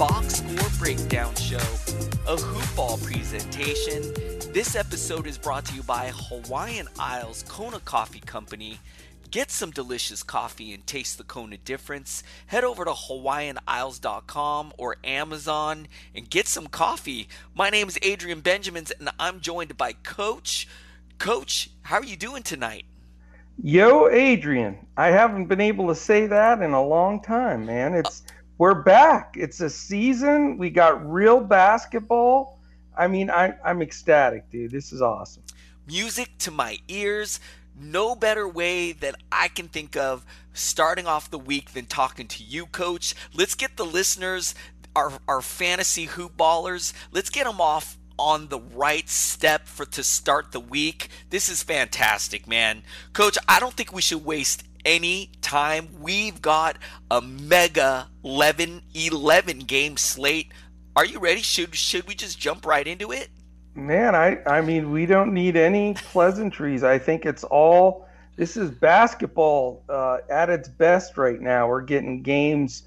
Box Score Breakdown Show, a hoopball presentation. This episode is brought to you by Hawaiian Isles Kona Coffee Company. Get some delicious coffee and taste the Kona difference. Head over to hawaiianisles.com or Amazon and get some coffee. My name is Adrian Benjamins and I'm joined by Coach. Coach, how are you doing tonight? Yo, Adrian. I haven't been able to say that in a long time, man. It's uh, we're back. It's a season. We got real basketball. I mean, I, I'm ecstatic, dude. This is awesome. music to my ears. No better way that I can think of starting off the week than talking to you, coach. Let's get the listeners, our, our fantasy hoop ballers, let's get them off on the right step for to start the week. This is fantastic, man. Coach, I don't think we should waste any time. We've got a mega 11 11 game slate. Are you ready? Should should we just jump right into it? Man, I I mean, we don't need any pleasantries. I think it's all this is basketball uh, at its best right now. We're getting games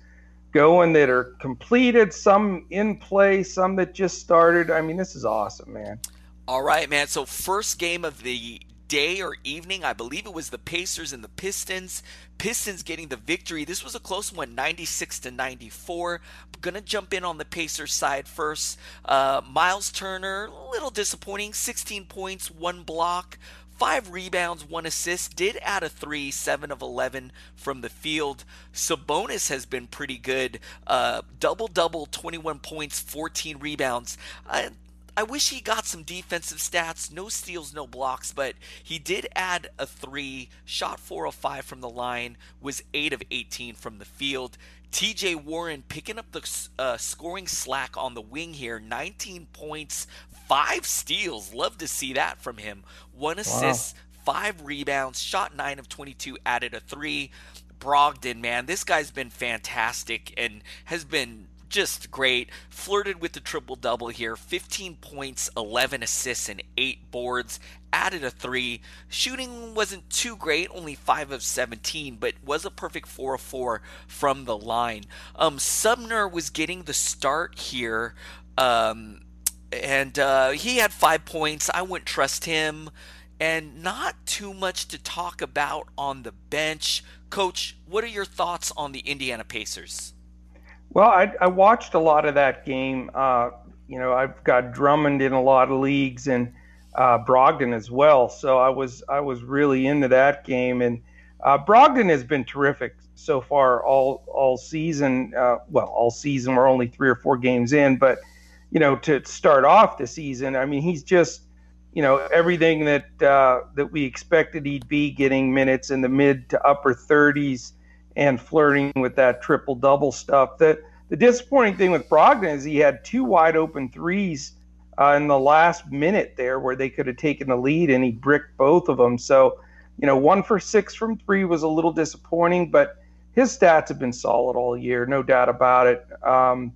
going that are completed, some in play, some that just started. I mean, this is awesome, man. All right, man. So first game of the day or evening, I believe it was the Pacers and the Pistons. Pistons getting the victory. This was a close one, 96 to 94. I'm gonna jump in on the Pacers side first. Uh, Miles Turner, a little disappointing, 16 points, one block. Five rebounds, one assist, did add a three, seven of 11 from the field. Sabonis has been pretty good. Uh, double double, 21 points, 14 rebounds. Uh, I wish he got some defensive stats. No steals, no blocks, but he did add a three. Shot four of five from the line. Was eight of 18 from the field. T.J. Warren picking up the uh, scoring slack on the wing here. 19 points, five steals. Love to see that from him. One assist, wow. five rebounds. Shot nine of 22. Added a three. Brogdon, man, this guy's been fantastic and has been just great. Flirted with the triple double here 15 points, 11 assists, and 8 boards. Added a 3. Shooting wasn't too great, only 5 of 17, but was a perfect 4 of 4 from the line. Um, Sumner was getting the start here. Um, and uh, he had 5 points. I wouldn't trust him. And not too much to talk about on the bench. Coach, what are your thoughts on the Indiana Pacers? Well, I, I watched a lot of that game. Uh, you know, I've got Drummond in a lot of leagues and uh, Brogdon as well. So I was I was really into that game, and uh, Brogdon has been terrific so far all all season. Uh, well, all season we're only three or four games in, but you know, to start off the season, I mean, he's just you know everything that uh, that we expected he'd be, getting minutes in the mid to upper 30s and flirting with that triple double stuff. The the disappointing thing with Brogdon is he had two wide open threes uh, in the last minute there where they could have taken the lead and he bricked both of them. So, you know, one for six from three was a little disappointing, but his stats have been solid all year, no doubt about it. Um,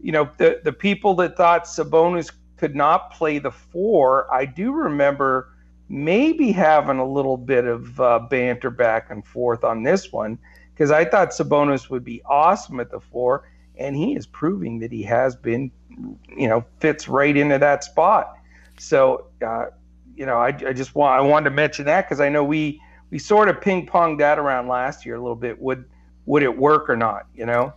you know, the the people that thought Sabonis could not play the four, I do remember maybe having a little bit of uh, banter back and forth on this one because I thought Sabonis would be awesome at the four, and he is proving that he has been, you know, fits right into that spot. So, uh, you know, I, I just want I wanted to mention that because I know we we sort of ping ponged that around last year a little bit. Would would it work or not? You know.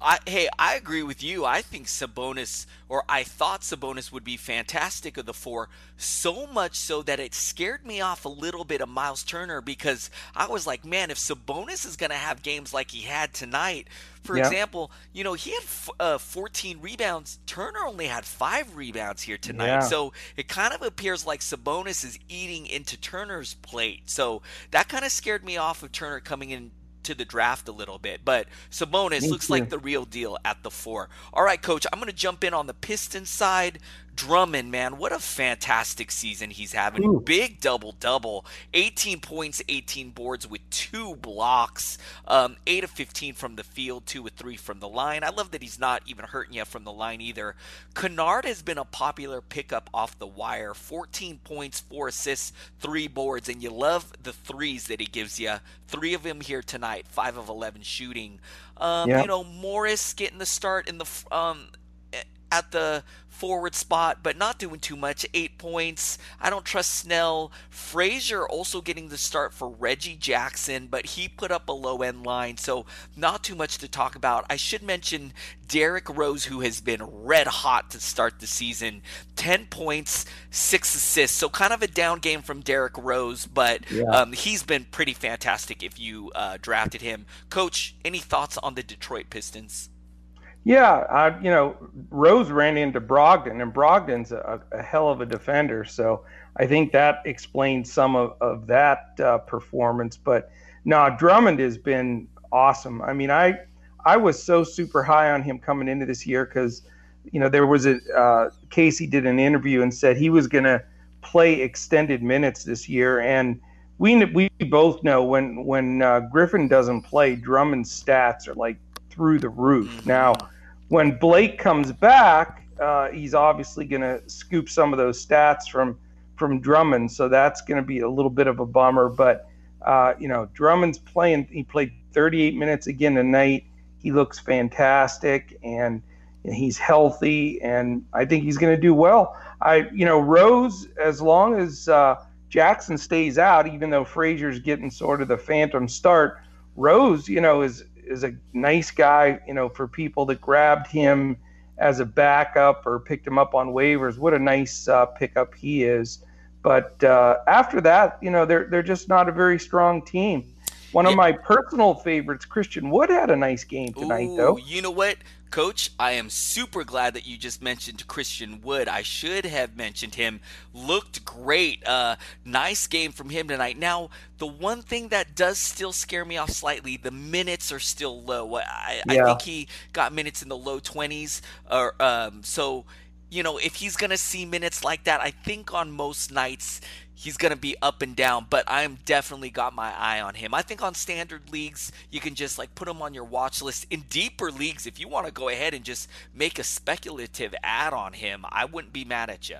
I, hey, I agree with you. I think Sabonis, or I thought Sabonis would be fantastic of the four, so much so that it scared me off a little bit of Miles Turner because I was like, man, if Sabonis is going to have games like he had tonight, for yeah. example, you know, he had uh, 14 rebounds. Turner only had five rebounds here tonight. Yeah. So it kind of appears like Sabonis is eating into Turner's plate. So that kind of scared me off of Turner coming in to the draft a little bit. But Sabonis Me looks too. like the real deal at the four. All right, coach, I'm going to jump in on the Pistons side. Drummond, man, what a fantastic season he's having. Ooh. Big double double, 18 points, 18 boards with two blocks, um, 8 of 15 from the field, 2 of 3 from the line. I love that he's not even hurting you from the line either. Kennard has been a popular pickup off the wire 14 points, 4 assists, 3 boards, and you love the threes that he gives you. Three of them here tonight, 5 of 11 shooting. Um. You know, Morris getting the start in the um, at the forward spot, but not doing too much. Eight points. I don't trust Snell. Frazier also getting the start for Reggie Jackson, but he put up a low end line, so not too much to talk about. I should mention Derrick Rose, who has been red hot to start the season. 10 points, six assists. So kind of a down game from Derrick Rose, but yeah. um, he's been pretty fantastic if you uh, drafted him. Coach, any thoughts on the Detroit Pistons? Yeah, I, you know, Rose ran into Brogdon, and Brogdon's a, a, hell of a defender. So I think that explains some of, of that uh, performance. But no, Drummond has been awesome. I mean, I I was so super high on him coming into this year because, you know, there was a uh, Casey did an interview and said he was going to play extended minutes this year, and we we both know when when uh, Griffin doesn't play, Drummond's stats are like through the roof. Mm-hmm. Now when Blake comes back, uh, he's obviously going to scoop some of those stats from from Drummond, so that's going to be a little bit of a bummer. But uh, you know, Drummond's playing. He played 38 minutes again tonight. He looks fantastic, and he's healthy, and I think he's going to do well. I, you know, Rose, as long as uh, Jackson stays out, even though Frazier's getting sort of the phantom start, Rose, you know, is is a nice guy, you know, for people that grabbed him as a backup or picked him up on waivers. What a nice uh, pickup he is. But uh, after that, you know, they're they're just not a very strong team. One of my personal favorites, Christian Wood, had a nice game tonight, Ooh, though. You know what, Coach? I am super glad that you just mentioned Christian Wood. I should have mentioned him. Looked great. Uh, nice game from him tonight. Now, the one thing that does still scare me off slightly, the minutes are still low. I, I think he got minutes in the low 20s. Or um, so, you know, if he's gonna see minutes like that, I think on most nights he's going to be up and down, but I'm definitely got my eye on him. I think on standard leagues, you can just like put him on your watch list. In deeper leagues, if you want to go ahead and just make a speculative ad on him, I wouldn't be mad at you.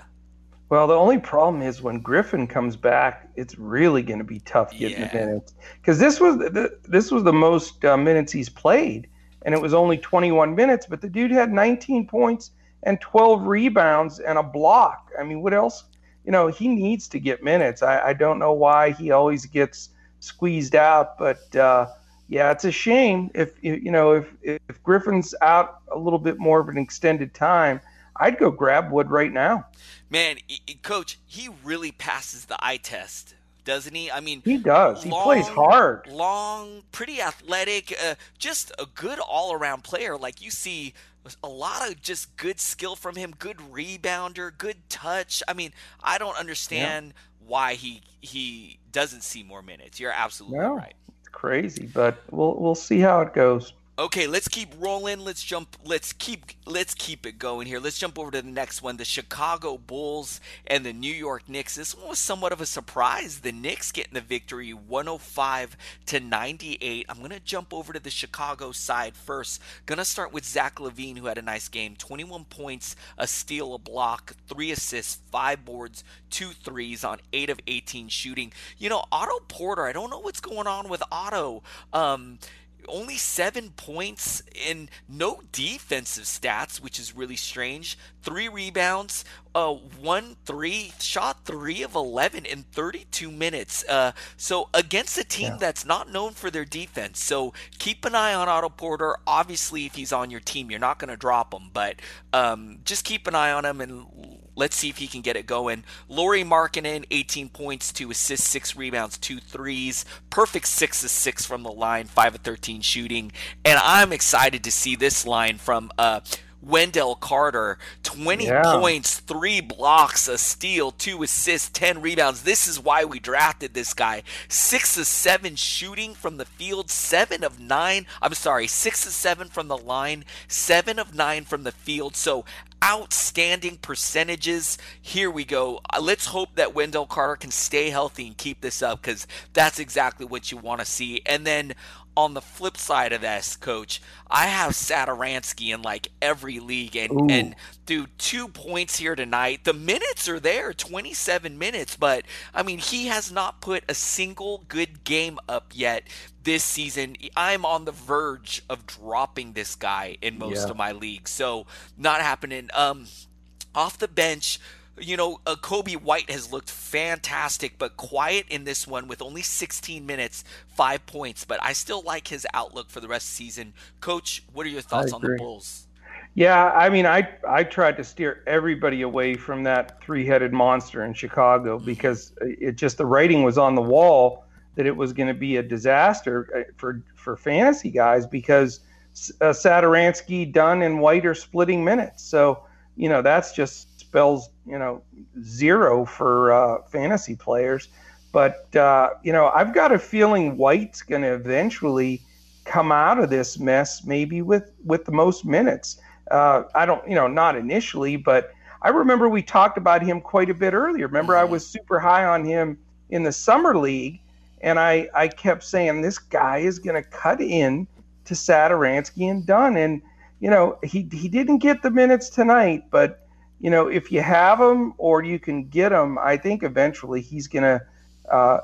Well, the only problem is when Griffin comes back, it's really going to be tough getting Yeah. the minutes because this was the, this was the most uh, minutes he's played, and it was only 21 minutes. But the dude had 19 points and 12 rebounds and a block. I mean, what else? You know, he needs to get minutes. I, I don't know why he always gets squeezed out, but uh, yeah, it's a shame if you know if if Griffin's out a little bit more of an extended time. I'd go grab Wood right now. Man, coach, he really passes the eye test, doesn't he? I mean, He does. He plays hard. Long, pretty athletic, uh, just a good all around player. Like you see a lot of just good skill from him, good rebounder, good touch. I mean, I don't understand why he he doesn't see more minutes. You're absolutely No. right. It's crazy, but we'll we'll see how it goes. Okay, let's keep rolling. Let's jump. Let's keep. Let's keep it going here. Let's jump over to the next one: the Chicago Bulls and the New York Knicks. This one was somewhat of a surprise. The Knicks getting the victory, 105 to 98. I'm gonna jump over to the Chicago side first. Gonna start with Zach LaVine, who had a nice game: 21 points, a steal, a block, three assists, five boards, two threes on eight of 18 shooting. You know, Otto Porter. I don't know what's going on with Otto. Um, only seven points and no defensive stats, which is really strange. Three rebounds, uh, one three, shot three of 11 in 32 minutes. Uh, so against a team Yeah. that's not known for their defense. So keep an eye on Otto Porter. Obviously, if he's on your team, you're not going to drop him, but um, just keep an eye on him and Let's see if he can get it going. Lauri Markkanen, 18 points, 2 assists, 6 rebounds, two threes. Perfect 6 of 6 from the line, 5 of 13 shooting. And I'm excited to see this line from uh, Wendell Carter. 20 Yeah. points, 3 blocks, a steal, 2 assists, 10 rebounds. This is why we drafted this guy. 6 of 7 shooting from the field, 7 of 9. I'm sorry, 6 of 7 from the line, 7 of 9 from the field. So outstanding percentages. Here we go. Uh, Let's hope that Wendell Carter can stay healthy and keep this up because that's exactly what you want to see. And then on the flip side of this, coach, I have Satoransky in like every league, and Ooh. and dude, two points here tonight. The minutes are there, 27 minutes, but I mean, he has not put a single good game up yet this season. I'm on the verge of dropping this guy in most Yeah. of my leagues, so not happening. Um, off the bench. You know, uh, Coby White has looked fantastic, but quiet in this one with only 16 minutes, five points. But I still like his outlook for the rest of the season. Coach, what are your thoughts on the. Bulls? Yeah, I mean, I I tried to steer everybody away from that three-headed monster in Chicago because it just the writing was on the wall that it was going to be a disaster uh, for for fantasy guys because uh, Satoransky, Dunn, and White are splitting minutes. So you know that's just spells you know zero for uh, fantasy players. But uh, you know, I've got a feeling White's going to eventually come out of this mess, maybe with with the most minutes. Uh, I don't, you know, not initially, but I remember we talked about him quite a bit earlier. Remember, I was super high on him in the summer league, and I I kept saying this guy is going to cut in to Satoransky and Dunn, and you know he he didn't get the minutes tonight, but you know if you have him or you can get him, I think eventually he's going to uh,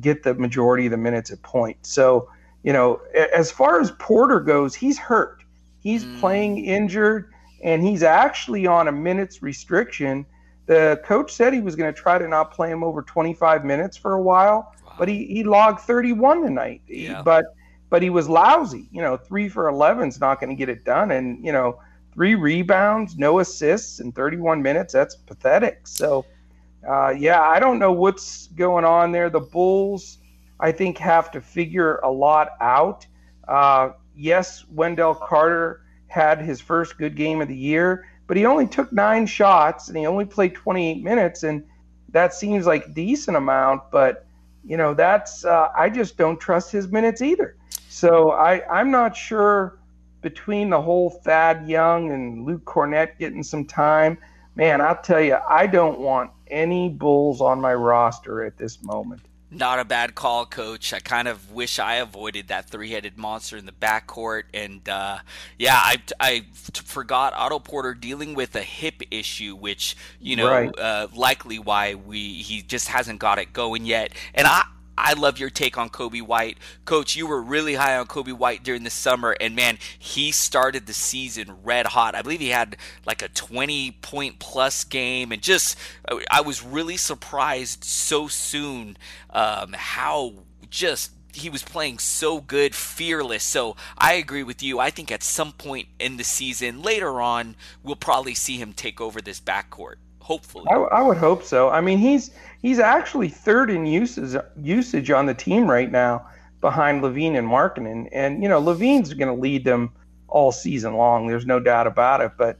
get the majority of the minutes at point. So you know, as far as Porter goes, he's hurt. He's Mm. playing injured, and he's actually on a minutes restriction. The coach said he was going to try to not play him over 25 minutes for a while, but he, he logged 31 tonight. He- Yeah. But but he was lousy. You know, three for 11 is not going to get it done, and you know, three rebounds, no assists in 31 minutes. That's pathetic. So, uh, yeah, I don't know what's going on there. The Bulls I think, have to figure a lot out. Uh, yes, Wendell Carter had his first good game of the year, but he only took nine shots and he only played 28 minutes, and that seems like a decent amount. But you know, that's uh, I just don't trust his minutes either. So I, I'm not sure between the whole Thad Young and Luke Kornet getting some time. Man, I'll tell you, I don't want any Bulls on my roster at this moment. Not a bad call, coach. I kind of wish I avoided that three headed monster in the backcourt. And uh, yeah, I, I forgot Otto Porter dealing with a hip issue, which, you know, right. uh, likely why we he just hasn't got it going yet. And I, I love your take on Coby White. Coach, you were really high on Coby White during the summer, and man, he started the season red hot. I believe he had like a 20 point plus game, and just, I was really surprised so soon um, how just he was playing so good, fearless. So I agree with you. I think at some point in the season, later on, we'll probably see him take over this backcourt hopefully. I, I, would hope so. I mean, he's he's actually third in usage usage on the team right now, behind LaVine and Markkanen. And you know, LaVine's going to lead them all season long. There's no doubt about it. But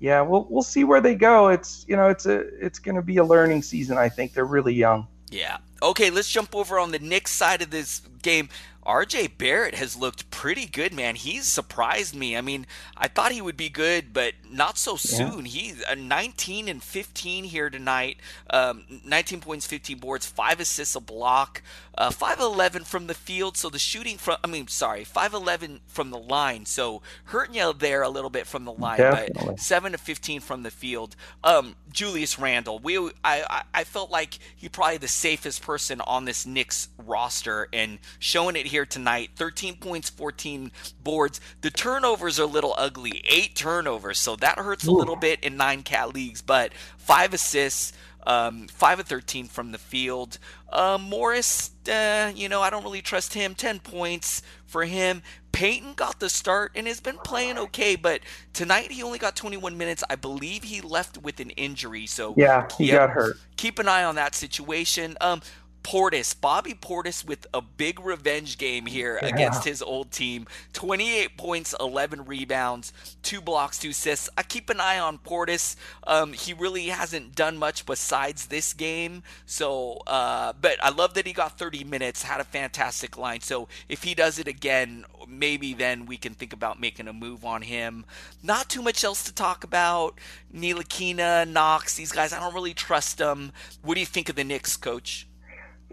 yeah, we'll we'll see where they go. It's you know, it's a it's going to be a learning season. I think they're really young. Yeah. Okay, let's jump over on the Knicks side of this game. RJ Barrett has looked pretty good, man. He's surprised me. I mean, I thought he would be good, but not so soon. Yeah. He's a 19 and 15 here tonight. Um, 19 points, 15 boards, five assists, a block, uh, 5'11 from the field. So the shooting from, I mean, sorry, 5'11 from the line. So hurting you there a little bit from the line, Definitely. but 7 to 15 from the field. Um, Julius Randle, we, I, I, felt like he probably the safest person on this Knicks roster and showing it here tonight 13 points, 14 boards. The turnovers are a little ugly, eight turnovers, so that hurts Ooh. a little bit in nine cat leagues, but five assists. Um, five of thirteen from the field. Uh, Morris, uh, you know, I don't really trust him. Ten points for him. Payton got the start and has been playing okay, but tonight he only got 21 minutes. I believe he left with an injury, so yeah, he got hurt. Keep an eye on that situation. Um, Portis, Bobby Portis with a big revenge game here yeah. against his old team. 28 points, 11 rebounds, two blocks, two assists. I keep an eye on Portis. Um, he really hasn't done much besides this game. So, uh, but I love that he got 30 minutes, had a fantastic line. So if he does it again, maybe then we can think about making a move on him. Not too much else to talk about. Ntilikina, Knox, these guys, I don't really trust them. What do you think of the Knicks, coach?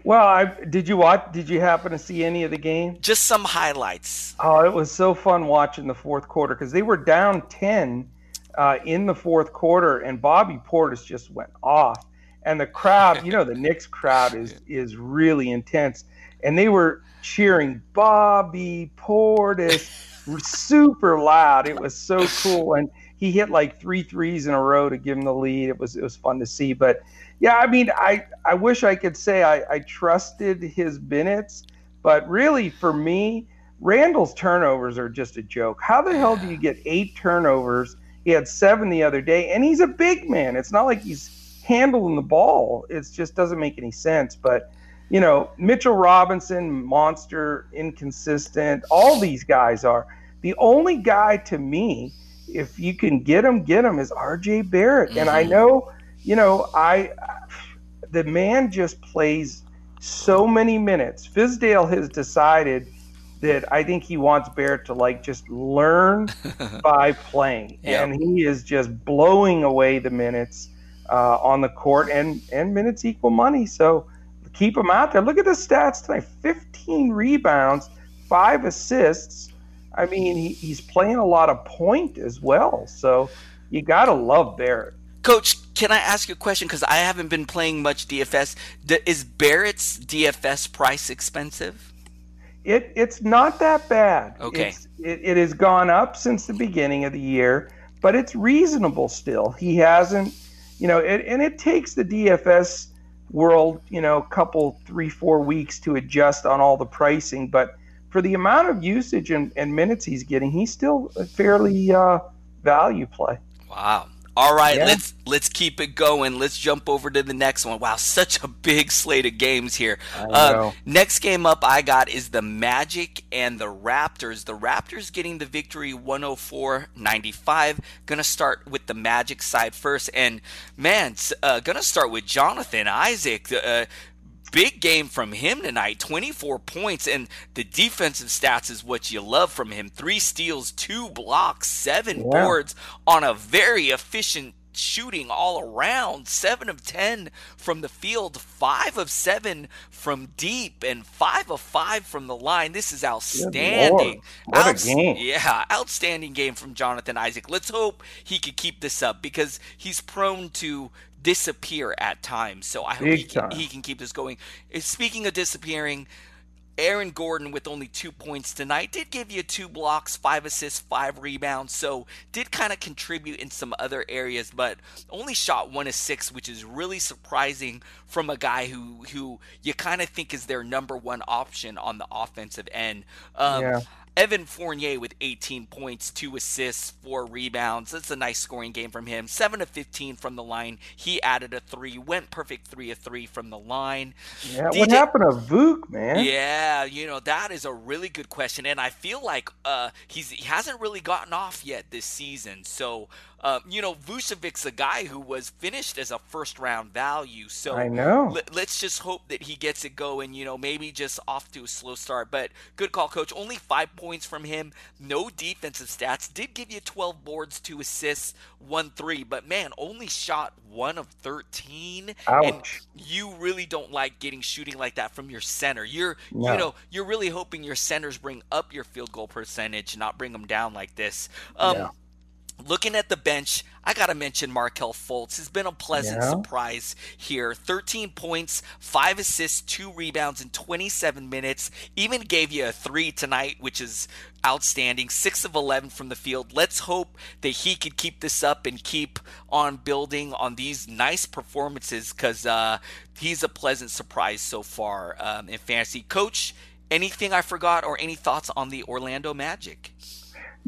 Well, I did you watch? Did you happen to see any of the game? Just some highlights. Oh, it was so fun watching the fourth quarter because they were down ten uh, in the fourth quarter, and Bobby Portis just went off, and the crowd, you know, the Knicks crowd is is really intense, and they were cheering Bobby Portis super loud. It was so cool, and he hit like three threes in a row to give him the lead. It was it was fun to see, but yeah, I mean, I, I wish I could say I, I trusted his minutes, but really for me, Randle's turnovers are just a joke. How the hell do you get eight turnovers? He had seven the other day, and he's a big man. It's not like he's handling the ball. It just doesn't make any sense. But you know, Mitchell Robinson, monster, inconsistent. All these guys are. The only guy to me, if you can get him, get him, is R.J. Barrett. And I mm-hmm. know you know, I the man just plays so many minutes. Fizdale has decided that I think he wants Barrett to like just learn by playing, and he is just blowing away the minutes uh, on the court, and and minutes equal money. So keep him out there. Look at the stats tonight: 15 rebounds, five assists. I mean, he, he's playing a lot of point as well. So you got to love Barrett. Coach, can I ask you a question? Because I haven't been playing much DFS. D- is Barrett's DFS price expensive? It it's not that bad. Okay. It, it has gone up since the beginning of the year, but it's reasonable still. He hasn't, you know, it, and it takes the DFS world, you know, a couple, three, four weeks to adjust on all the pricing. But for the amount of usage and, and minutes he's getting, he's still a fairly uh, value play. Wow. All right, yeah. let's let's keep it going. Let's jump over to the next one. Wow, such a big slate of games here. Uh, next game up I got is the Magic and the Raptors. The Raptors getting the victory 104-95. Gonna start with the Magic side first, and man, uh, gonna start with Jonathan Isaac. Uh, big game from him tonight 24 points and the defensive stats is what you love from him three steals two blocks seven yeah. boards on a very efficient shooting all around. Seven of ten from the field, five of seven from deep, and five of five from the line. This is outstanding. What a game! Yeah, outstanding game from Jonathan Isaac. Let's hope he can keep this up because he's prone to disappear at times. So I hope he can, he can, keep this going. Uh, speaking of disappearing, Aaron Gordon with only two points tonight did give you two blocks, five assists, five rebounds, so did kind of contribute in some other areas, but only shot one of six, which is really surprising from a guy who who you kind of think is their number one option on the offensive end. Um, yeah. Evan Fournier with 18 points, two assists, four rebounds. That's a nice scoring game from him. 7 of 15 from the line. He added a three, went perfect 3 of 3 from the line. Yeah, DJ, what happened to Vuk, man? Yeah, you know, that is a really good question. And I feel like uh, he's, he hasn't really gotten off yet this season. So uh, you know, Vucevic's a guy who was finished as a first round value. So I know. Let, let's just hope that he gets it going. You know, maybe just off to a slow start. But good call, coach. Only five points from him. No defensive stats. Did give you 12 boards, two assists, one three. But man, only shot one of 13. Ouch. And you really don't like getting shooting like that from your center. You're, no. you know, you're really hoping your centers bring up your field goal percentage, not bring them down like this. Um, yeah. Looking at the bench, I got to mention Markelle Fultz. Has been a pleasant yeah. surprise here. 13 points, 5 assists, 2 rebounds in 27 minutes. Even gave you a 3 tonight, which is outstanding. 6 of 11 from the field. Let's hope that he could keep this up and keep on building on these nice performances because uh, he's a pleasant surprise so far um, in fantasy. Coach, anything I forgot or any thoughts on the Orlando Magic?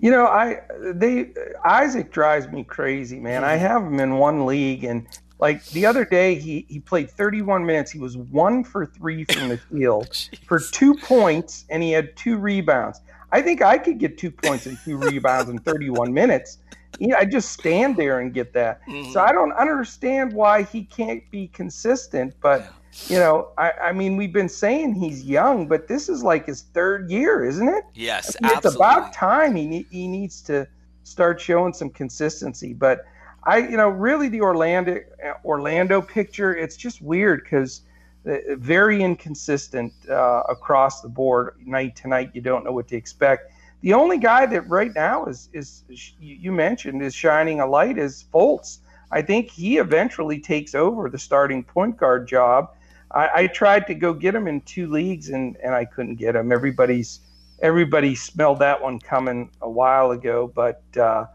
You know, I they Isaac drives me crazy, man. I mm-hmm. have him in one league, and like the other day, he he played 31 minutes. He was one for three from the field for two points, and he had two rebounds. I think I could get two points and two rebounds in 31 minutes. You know, I just stand there and get that. Mm-hmm. So I don't understand why he can't be consistent, but you know, I, I, mean, we've been saying he's young, but this is like his third year, isn't it? Yes, I mean, It's about time he he needs to start showing some consistency. But I, you know, really the Orlando Orlando picture, it's just weird because uh, very inconsistent uh, across the board. Night to night, you don't know what to expect. The only guy that right now is is you mentioned is shining a light is Fultz. I think he eventually takes over the starting point guard job I, I tried to go get him in two leagues and, and I couldn't get him. Everybody's everybody smelled that one coming a while ago, but uh,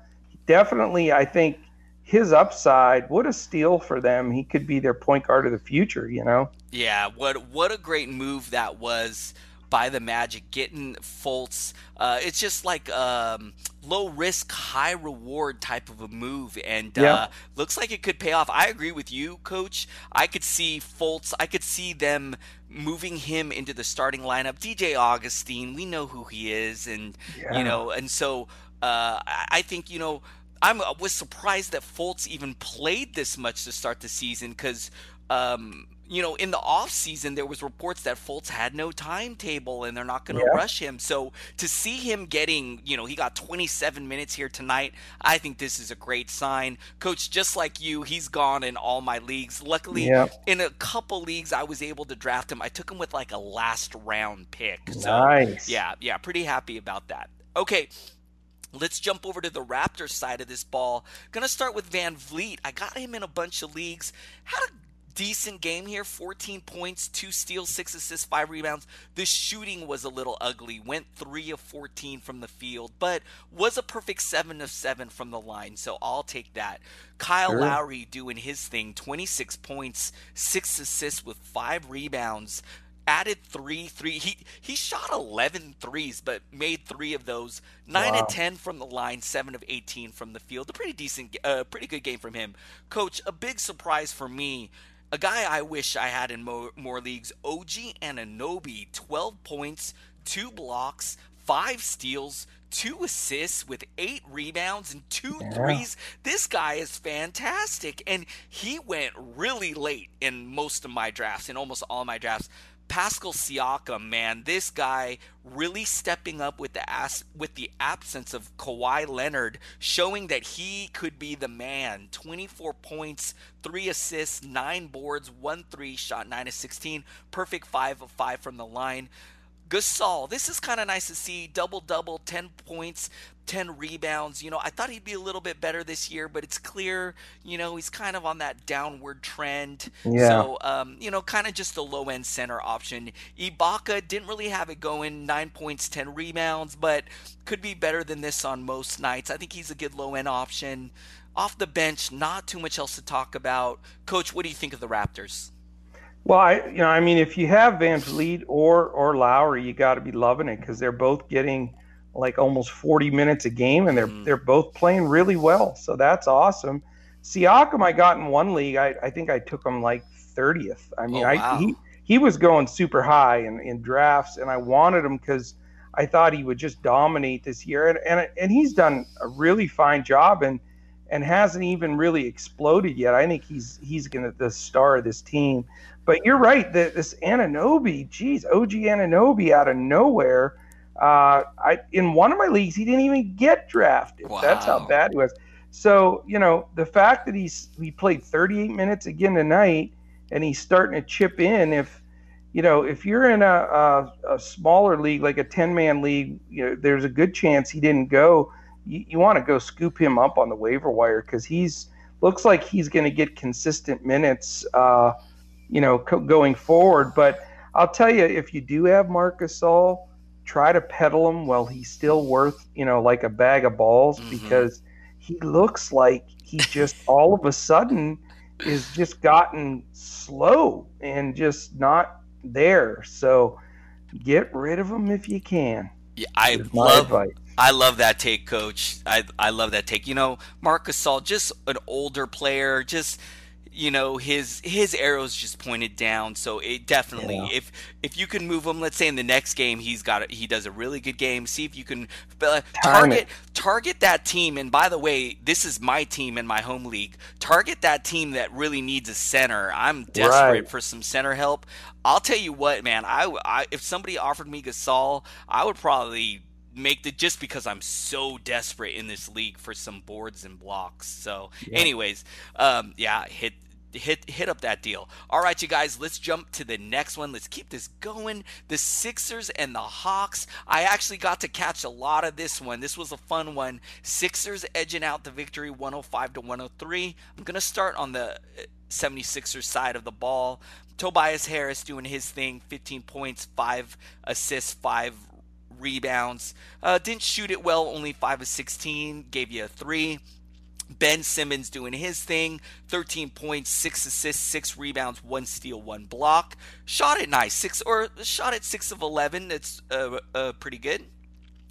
definitely I think his upside, what a steal for them. He could be their point guard of the future, you know? Yeah, what what a great move that was by the Magic, getting Fultz. Uh, it's just like um, low risk, high reward type of a move, and uh, looks like it could pay off. I agree with you, Coach. I could see Fultz. I could see them moving him into the starting lineup. DJ Augustine, we know who he is, and yeah. you know, and so uh, I think you know. I was surprised that Fultz even played this much to start the season because um, you know, in the off season, there was reports that Fultz had no timetable and they're not going to yeah. rush him. So to see him getting, you know, he got 27 minutes here tonight. I think this is a great sign, Coach. Just like you, he's gone in all my leagues. Luckily, yeah. in a couple leagues, I was able to draft him. I took him with like a last round pick. So, nice. Yeah, yeah, pretty happy about that. Okay. Let's jump over to the Raptors side of this ball. Gonna start with VanVleet. I got him in a bunch of leagues. Had a decent game here 14 points, 2 steals, 6 assists, 5 rebounds. The shooting was a little ugly. Went 3 of 14 from the field, but was a perfect 7 of 7 from the line, so I'll take that. Kyle sure. Lowry doing his thing 26 points, 6 assists with 5 rebounds added three three he he shot 11 threes but made three of those 9 wow. and 10 from the line 7 of 18 from the field a pretty decent uh, pretty good game from him coach a big surprise for me a guy I wish I had in more, more leagues OG Anunoby 12 points 2 blocks 5 steals two assists with eight rebounds and two yeah. threes. This guy is fantastic. And he went really late in most of my drafts, in almost all my drafts. Pascal Siakam, man, this guy really stepping up with the ass with the absence of Kawhi Leonard, showing that he could be the man. 24 points, three assists, nine boards, one three, shot nine of 16, perfect five of five from the line. Gasol, this is kind of nice to see. Double double, 10 points, 10 rebounds. You know, I thought he'd be a little bit better this year, but it's clear, you know, he's kind of on that downward trend. Yeah. So, um, you know, kind of just a low end center option. Ibaka didn't really have it going, nine points, 10 rebounds, but could be better than this on most nights. I think he's a good low end option. Off the bench, not too much else to talk about. Coach, what do you think of the Raptors? Well, I you know, I mean, if you have VanVleet or or Lowry, you got to be loving it because they're both getting like almost 40 minutes a game, and they're mm. they're both playing really well. So that's awesome. Siakam, I got in one league. I, I think I took him like 30th. I mean, oh, wow. I he he was going super high in, in drafts, and I wanted him because I thought he would just dominate this year, and and and he's done a really fine job, and and hasn't even really exploded yet. I think he's he's gonna the star of this team. But you're right. that this Anunoby, geez, OG Anunoby out of nowhere. Uh, I in one of my leagues, he didn't even get drafted. Wow. That's how bad he was. So you know the fact that he's he played 38 minutes again tonight, and he's starting to chip in. If you know if you're in a, a, a smaller league like a 10 man league, you know there's a good chance he didn't go. You, you want to go scoop him up on the waiver wire because he's looks like he's going to get consistent minutes. Uh, you know, co- going forward. But I'll tell you, if you do have Marcus Gasol, try to peddle him while he's still worth, you know, like a bag of balls mm-hmm. because he looks like he just all of a sudden is just gotten slow and just not there. So get rid of him if you can. Yeah, I love advice. I love that take, Coach. I I love that take. You know, Marcus Gasol, just an older player, just you know his his arrows just pointed down. So it definitely yeah. if if you can move him let's say in the next game he's got a, he does a really good game. See if you can uh, target target that team. And by the way this is my team in my home league. Target that team that really needs a center. I'm desperate right. for some center help. I'll tell you what man I, I if somebody offered me gasol i would probably make the just because I'm so desperate in this league for some boards and blocks. So, yeah. anyways, um, yeah, hit hit hit up that deal. All right, you guys, let's jump to the next one. Let's keep this going. The Sixers and the Hawks. I actually got to catch a lot of this one. This was a fun one. Sixers edging out the victory 105 to 103. I'm going to start on the 76ers uh, side of the ball. Tobias Harris doing his thing, 15 points, 5 assists, 5 rebounds. Uh, didn't shoot it well, only 5 of 16, gave you a 3. Ben Simmons doing his thing 13 points, 6 assists, 6 rebounds, 1 steal, 1 block. Shot it nice, 6 or shot at 6 of 11. That's uh, uh, pretty good.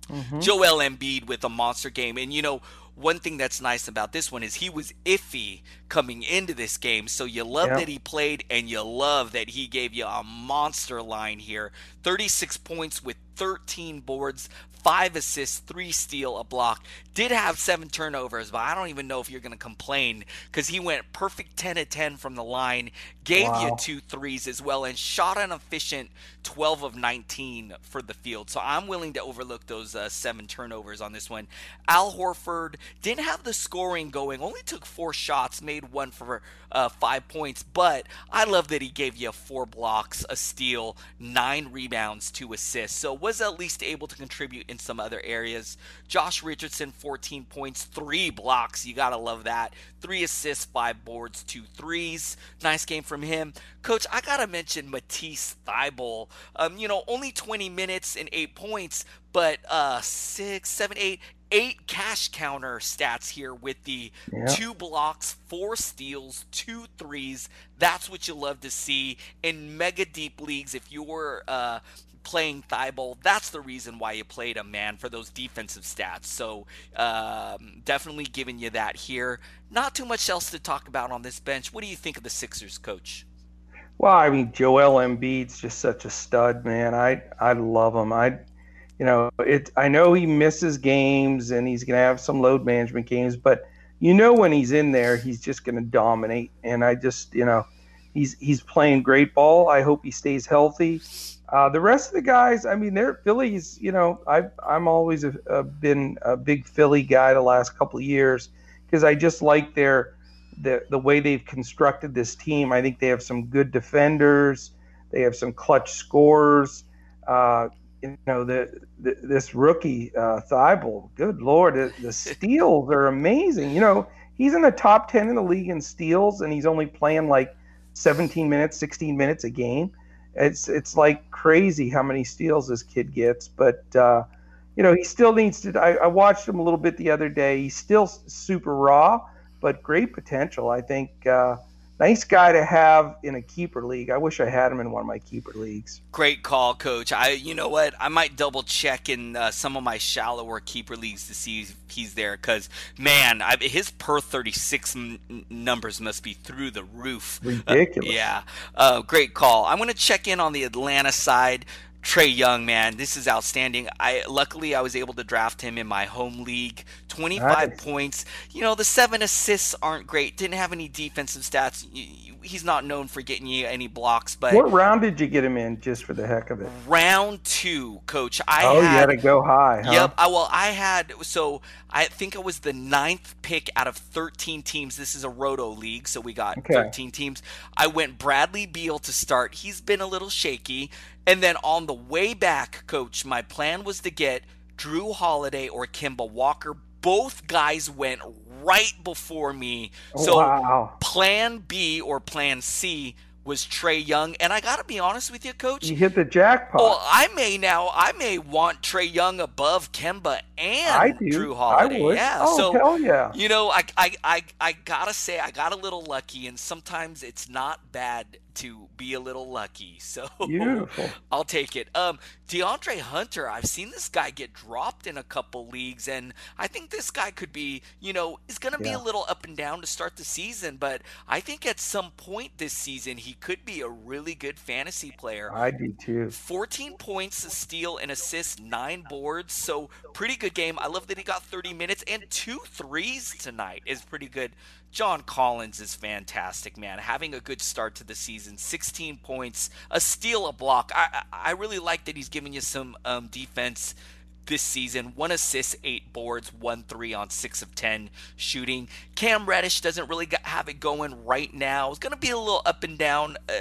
Mm-hmm. Joel Embiid with a monster game. And you know, one thing that's nice about this one is he was iffy coming into this game. So you love that he played and you love that he gave you a monster line here. 36 points with 13 boards, five assists, three steal, a block. Did have seven turnovers, but I don't even know if you're going to complain because he went perfect 10 of 10 from the line, gave wow. you two threes as well, and shot an efficient 12 of 19 for the field. So I'm willing to overlook those uh, seven turnovers on this one. Al Horford didn't have the scoring going, only took four shots, made one for uh, five points, but I love that he gave you four blocks, a steal, nine rebounds, two assists. So was at least able to contribute in some other areas. Josh Richardson, 14 points, three blocks. You got to love that. Three assists, five boards, two threes. Nice game from him. Coach, I got to mention Matisse Thybulle. Um, you know, only 20 minutes and eight points, but uh, six, seven, eight, eight cash counter stats here with the yeah. two blocks, four steals, two threes. That's what you love to see in mega deep leagues. If you were uh, playing Thybulle, that's the reason why you played him, man, for those defensive stats. So um, definitely giving you that here. Not too much else to talk about on this bench. What do you think of the Sixers, coach? Well, I mean, Joel Embiid's just such a stud, man. I I love him. I you know, it. I know he misses games and he's going to have some load management games, but you know when he's in there, he's just going to dominate. And I just, you know, he's he's playing great ball. I hope he stays healthy. Uh, the rest of the guys, I mean, they're Phillies. You know, I've I'm always a, a been a big Philly guy the last couple of years because I just like their the the way they've constructed this team. I think they have some good defenders. They have some clutch scorers. Uh, you know the, the this rookie uh, Thybulle. Good lord, the, the steals are amazing. You know he's in the top ten in the league in steals, and he's only playing like 17 minutes, 16 minutes a game. It's it's like crazy how many steals this kid gets, but uh, you know he still needs to. I, I watched him a little bit the other day. He's still super raw, but great potential. I think. Uh, nice guy to have in a keeper league. I wish I had him in one of my keeper leagues. Great call, coach. I, you know what? I might double check in uh, some of my shallower keeper leagues to see if he's there. Because man, I, his per thirty six m- numbers must be through the roof. Ridiculous. Uh, yeah. Uh, great call. I'm going to check in on the Atlanta side. Trae Young, man, this is outstanding. I luckily I was able to draft him in my home league. 25 nice. points. You know, the seven assists aren't great. Didn't have any defensive stats. He's not known for getting you any blocks, but What round did you get him in just for the heck of it? Round 2, coach. I Oh, had, you had to go high, huh? Yep. I, well, I had so I think it was the ninth pick out of 13 teams. This is a roto league, so we got okay. 13 teams. I went Bradley Beal to start. He's been a little shaky. And then on the way back, coach, my plan was to get Jrue Holiday or Kemba Walker. Both guys went right before me. So wow. plan B or plan C was Trae Young, and I got to be honest with you, Coach. You hit the jackpot. Well, I may now, I may want Trae Young above Kemba and I do. Jrue Holiday. I would. Yeah. Oh, so, hell yeah. You know, I, I, I, I gotta say, I got a little lucky, and sometimes it's not bad to be a little lucky. So Beautiful. I'll take it. Um, DeAndre Hunter, I've seen this guy get dropped in a couple leagues, and I think this guy could be, you know, is going to be a little up and down to start the season, but I think at some point this season he could be a really good fantasy player. I do too. 14 points, a steal, and assist, nine boards, so pretty good game. I love that he got 30 minutes and two threes tonight is pretty good. John Collins is fantastic, man. Having a good start to the season, 16 points, a steal, a block. I I really like that he's giving you some um, defense this season. One assist, eight boards, one three on six of ten shooting. Cam Reddish doesn't really have it going right now. It's going to be a little up and down uh,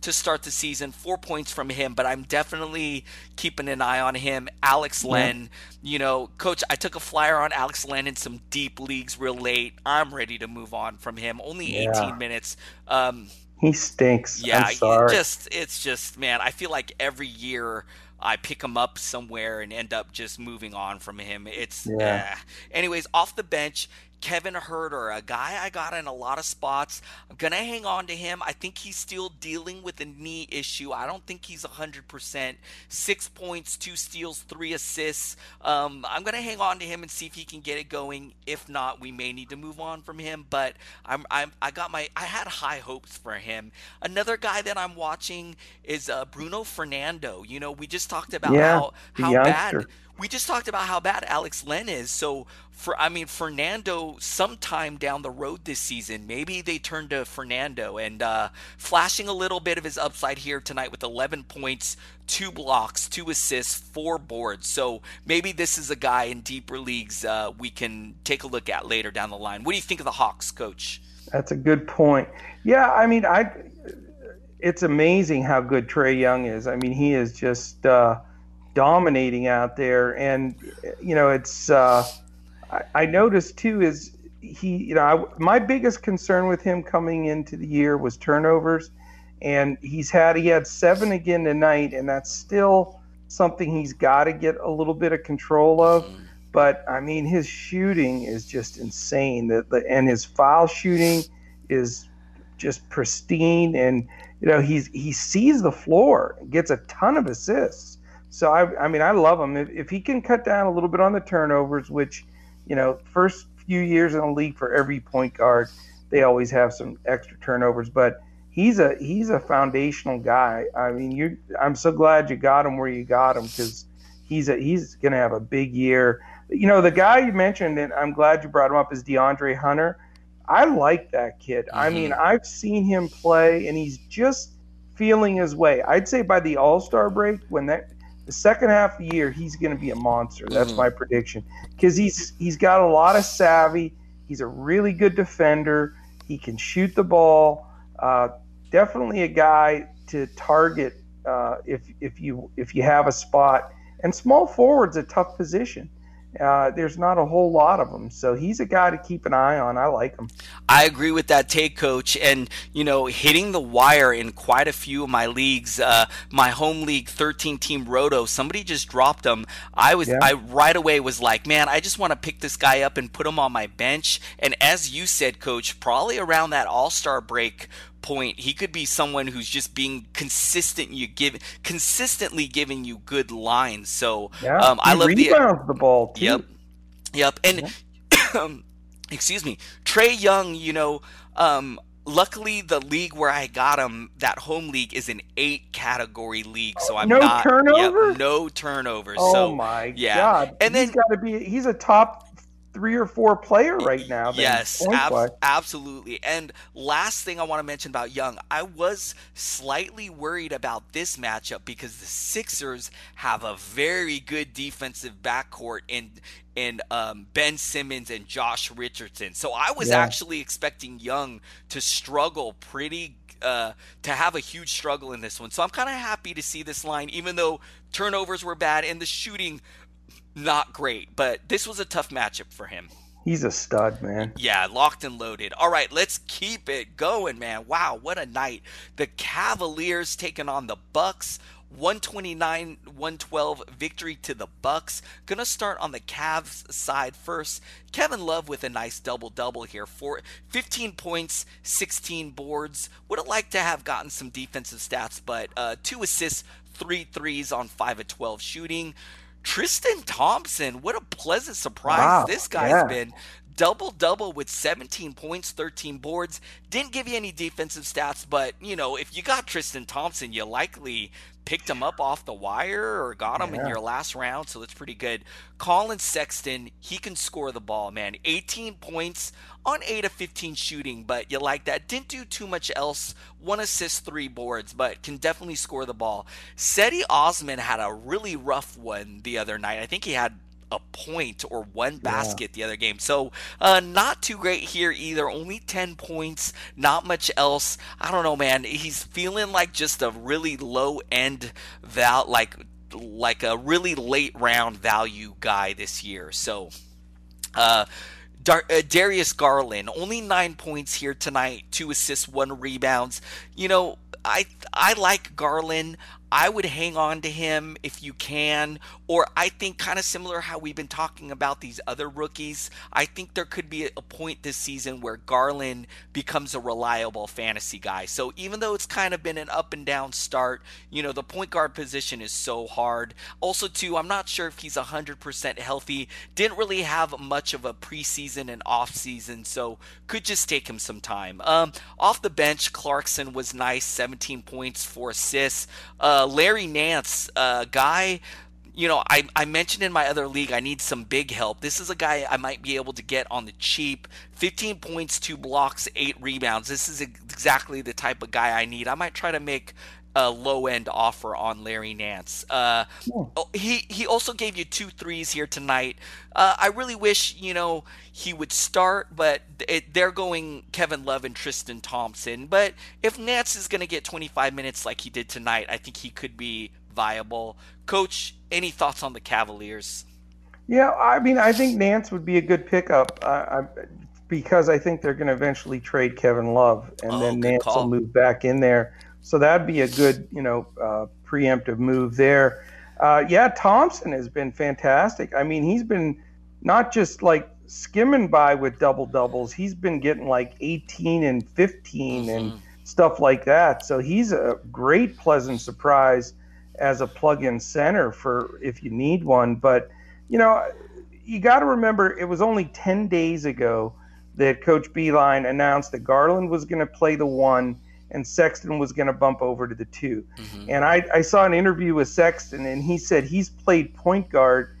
to start the season. Four points from him, but I'm definitely keeping an eye on him. Alex Len, yeah. you know, coach, I took a flyer on Alex Len in some deep leagues real late. I'm ready to move on from him. Only 18 yeah. minutes. Um, he stinks. Yeah, just it's just man, I feel like every year I pick him up somewhere and end up just moving on from him. It's yeah. Uh, anyways, off the bench, Kevin Huerter, a guy I got in a lot of spots. I'm going to hang on to him. I think he's still dealing with a knee issue. I don't think he's 100%. Six points, two steals, three assists. Um, I'm going to hang on to him and see if he can get it going. If not, we may need to move on from him. But I'm, I'm I got my I had high hopes for him. Another guy that I'm watching is uh, Bruno Fernando. You know, we just talked about yeah, how how bad we just talked about how bad Alex Len is. So for I mean Fernando, sometime down the road this season, maybe they turn to Fernando and uh, flashing a little bit of his upside here tonight with 11 points, two blocks, two assists, four boards. So maybe this is a guy in deeper leagues uh, we can take a look at later down the line. What do you think of the Hawks, Coach? That's a good point. Yeah, I mean, I. It's amazing how good Trae Young is. I mean, he is just. Uh, dominating out there. And you know, it's uh, I, I noticed too is he you know I, my biggest concern with him coming into the year was turnovers, and he's had he had seven again tonight, and that's still something he's got to get a little bit of control of. But I mean, his shooting is just insane. The, the and his foul shooting is just pristine, and you know he's he sees the floor, gets a ton of assists. So I, I mean, I love him. If, if he can cut down a little bit on the turnovers, which, you know, first few years in the league for every point guard, they always have some extra turnovers. But he's a he's a foundational guy. I mean, you I'm so glad you got him where you got him because he's a he's going to have a big year. You know, the guy you mentioned, and I'm glad you brought him up, is DeAndre Hunter. I like that kid. Mm-hmm. I mean, I've seen him play, and he's just feeling his way. I'd say by the All Star break, when that the second half of the year, he's going to be a monster. That's mm-hmm. my prediction because he's he's got a lot of savvy. He's a really good defender. He can shoot the ball. Uh, definitely a guy to target uh, if if you if you have a spot. And small forward's a tough position. Uh, there's not a whole lot of them. So he's a guy to keep an eye on. I like him. I agree with that take, coach. And, you know, hitting the wire in quite a few of my leagues, uh, my home league 13 team roto, somebody just dropped him. I was, yeah. I right away was like, man, I just want to pick this guy up and put him on my bench. And as you said, coach, probably around that all star break point. He could be someone who's just being consistent. You give consistently giving you good lines. So yeah, um, I love the the ball. Too. Yep, yep. And yeah. excuse me, Trae Young. You know, um, luckily the league where I got him, that home league, is an eight category league. So I'm no not turnover. Yep, no turnovers. Oh so, my yeah. god! And he's got to be. He's a top three or four player right now. Yes, ab- absolutely. And last thing I want to mention about Young, I was slightly worried about this matchup because the Sixers have a very good defensive backcourt in in um, Ben Simmons and Josh Richardson. So I was yeah. actually expecting Young to struggle pretty uh, to have a huge struggle in this one. So I'm kind of happy to see this line, even though turnovers were bad and the shooting not great, but this was a tough matchup for him. He's a stud, man. Yeah, locked and loaded. All right, let's keep it going, man. Wow, what a night. The Cavaliers taking on the Bucks. 129-112 victory to the Bucks. Gonna start on the Cavs side first. Kevin Love with a nice double-double here. For 15 points, 16 boards. Would have liked to have gotten some defensive stats, but uh, two assists, three threes on 5 of 12 shooting. Tristan Thompson, what a pleasant surprise wow, this guy's yeah. been. Double double with 17 points, 13 boards. Didn't give you any defensive stats, but you know, if you got Tristan Thompson, you likely picked him up off the wire or got him yeah. in your last round, so that's pretty good. Collin Sexton, he can score the ball, man. 18 points on 8 of 15 shooting, but you like that. Didn't do too much else. One assist, three boards, but can definitely score the ball. Cedi Osman had a really rough one the other night. I think he had a point or one basket yeah. the other game. So uh, not too great here either. Only 10 points, not much else. I don't know, man. He's feeling like just a really low end val like like a really late round value guy this year. So uh Dar- uh, Darius Garland only nine points here tonight, two assists, one rebounds. You know, I I like Garland. I would hang on to him if you can. Or I think kind of similar how we've been talking about these other rookies. I think there could be a point this season where Garland becomes a reliable fantasy guy. So even though it's kind of been an up and down start, you know, the point guard position is so hard. Also, too, I'm not sure if he's 100% healthy. Didn't really have much of a preseason and off season, so could just take him some time. Um, off the bench, Clarkson was nice, 17 points, four assists. Uh, uh, Larry Nance, uh, guy you know, I, I mentioned in my other league I need some big help. This is a guy I might be able to get on the cheap. 15 points, two blocks, eight rebounds. This is exactly the type of guy I need. I might try to make a low end offer on Larry Nance. Uh, yeah. Oh, he he also gave you two threes here tonight. Uh, I really wish you know he would start, but it, they're going Kevin Love and Tristan Thompson. But if Nance is going to get 25 minutes like he did tonight, I think he could be viable. Coach, any thoughts on the Cavaliers? Yeah, I mean, I think Nance would be a good pickup uh, I, because I think they're going to eventually trade Kevin Love, and Oh, then Nance call. will move back in there. So that'd be a good, you know, uh, preemptive move there. Uh, yeah, Thompson has been fantastic. I mean, he's been not just like skimming by with double doubles. He's been getting like 18 and 15 and stuff like that. So he's a great, pleasant surprise as a plug-in center for if you need one. But you know, you got to remember it was only 10 days ago that Coach Beilein announced that Garland was going to play the one and Sexton was going to bump over to the 2 mm-hmm. And I, I saw an interview with Sexton, and he said he's played point guard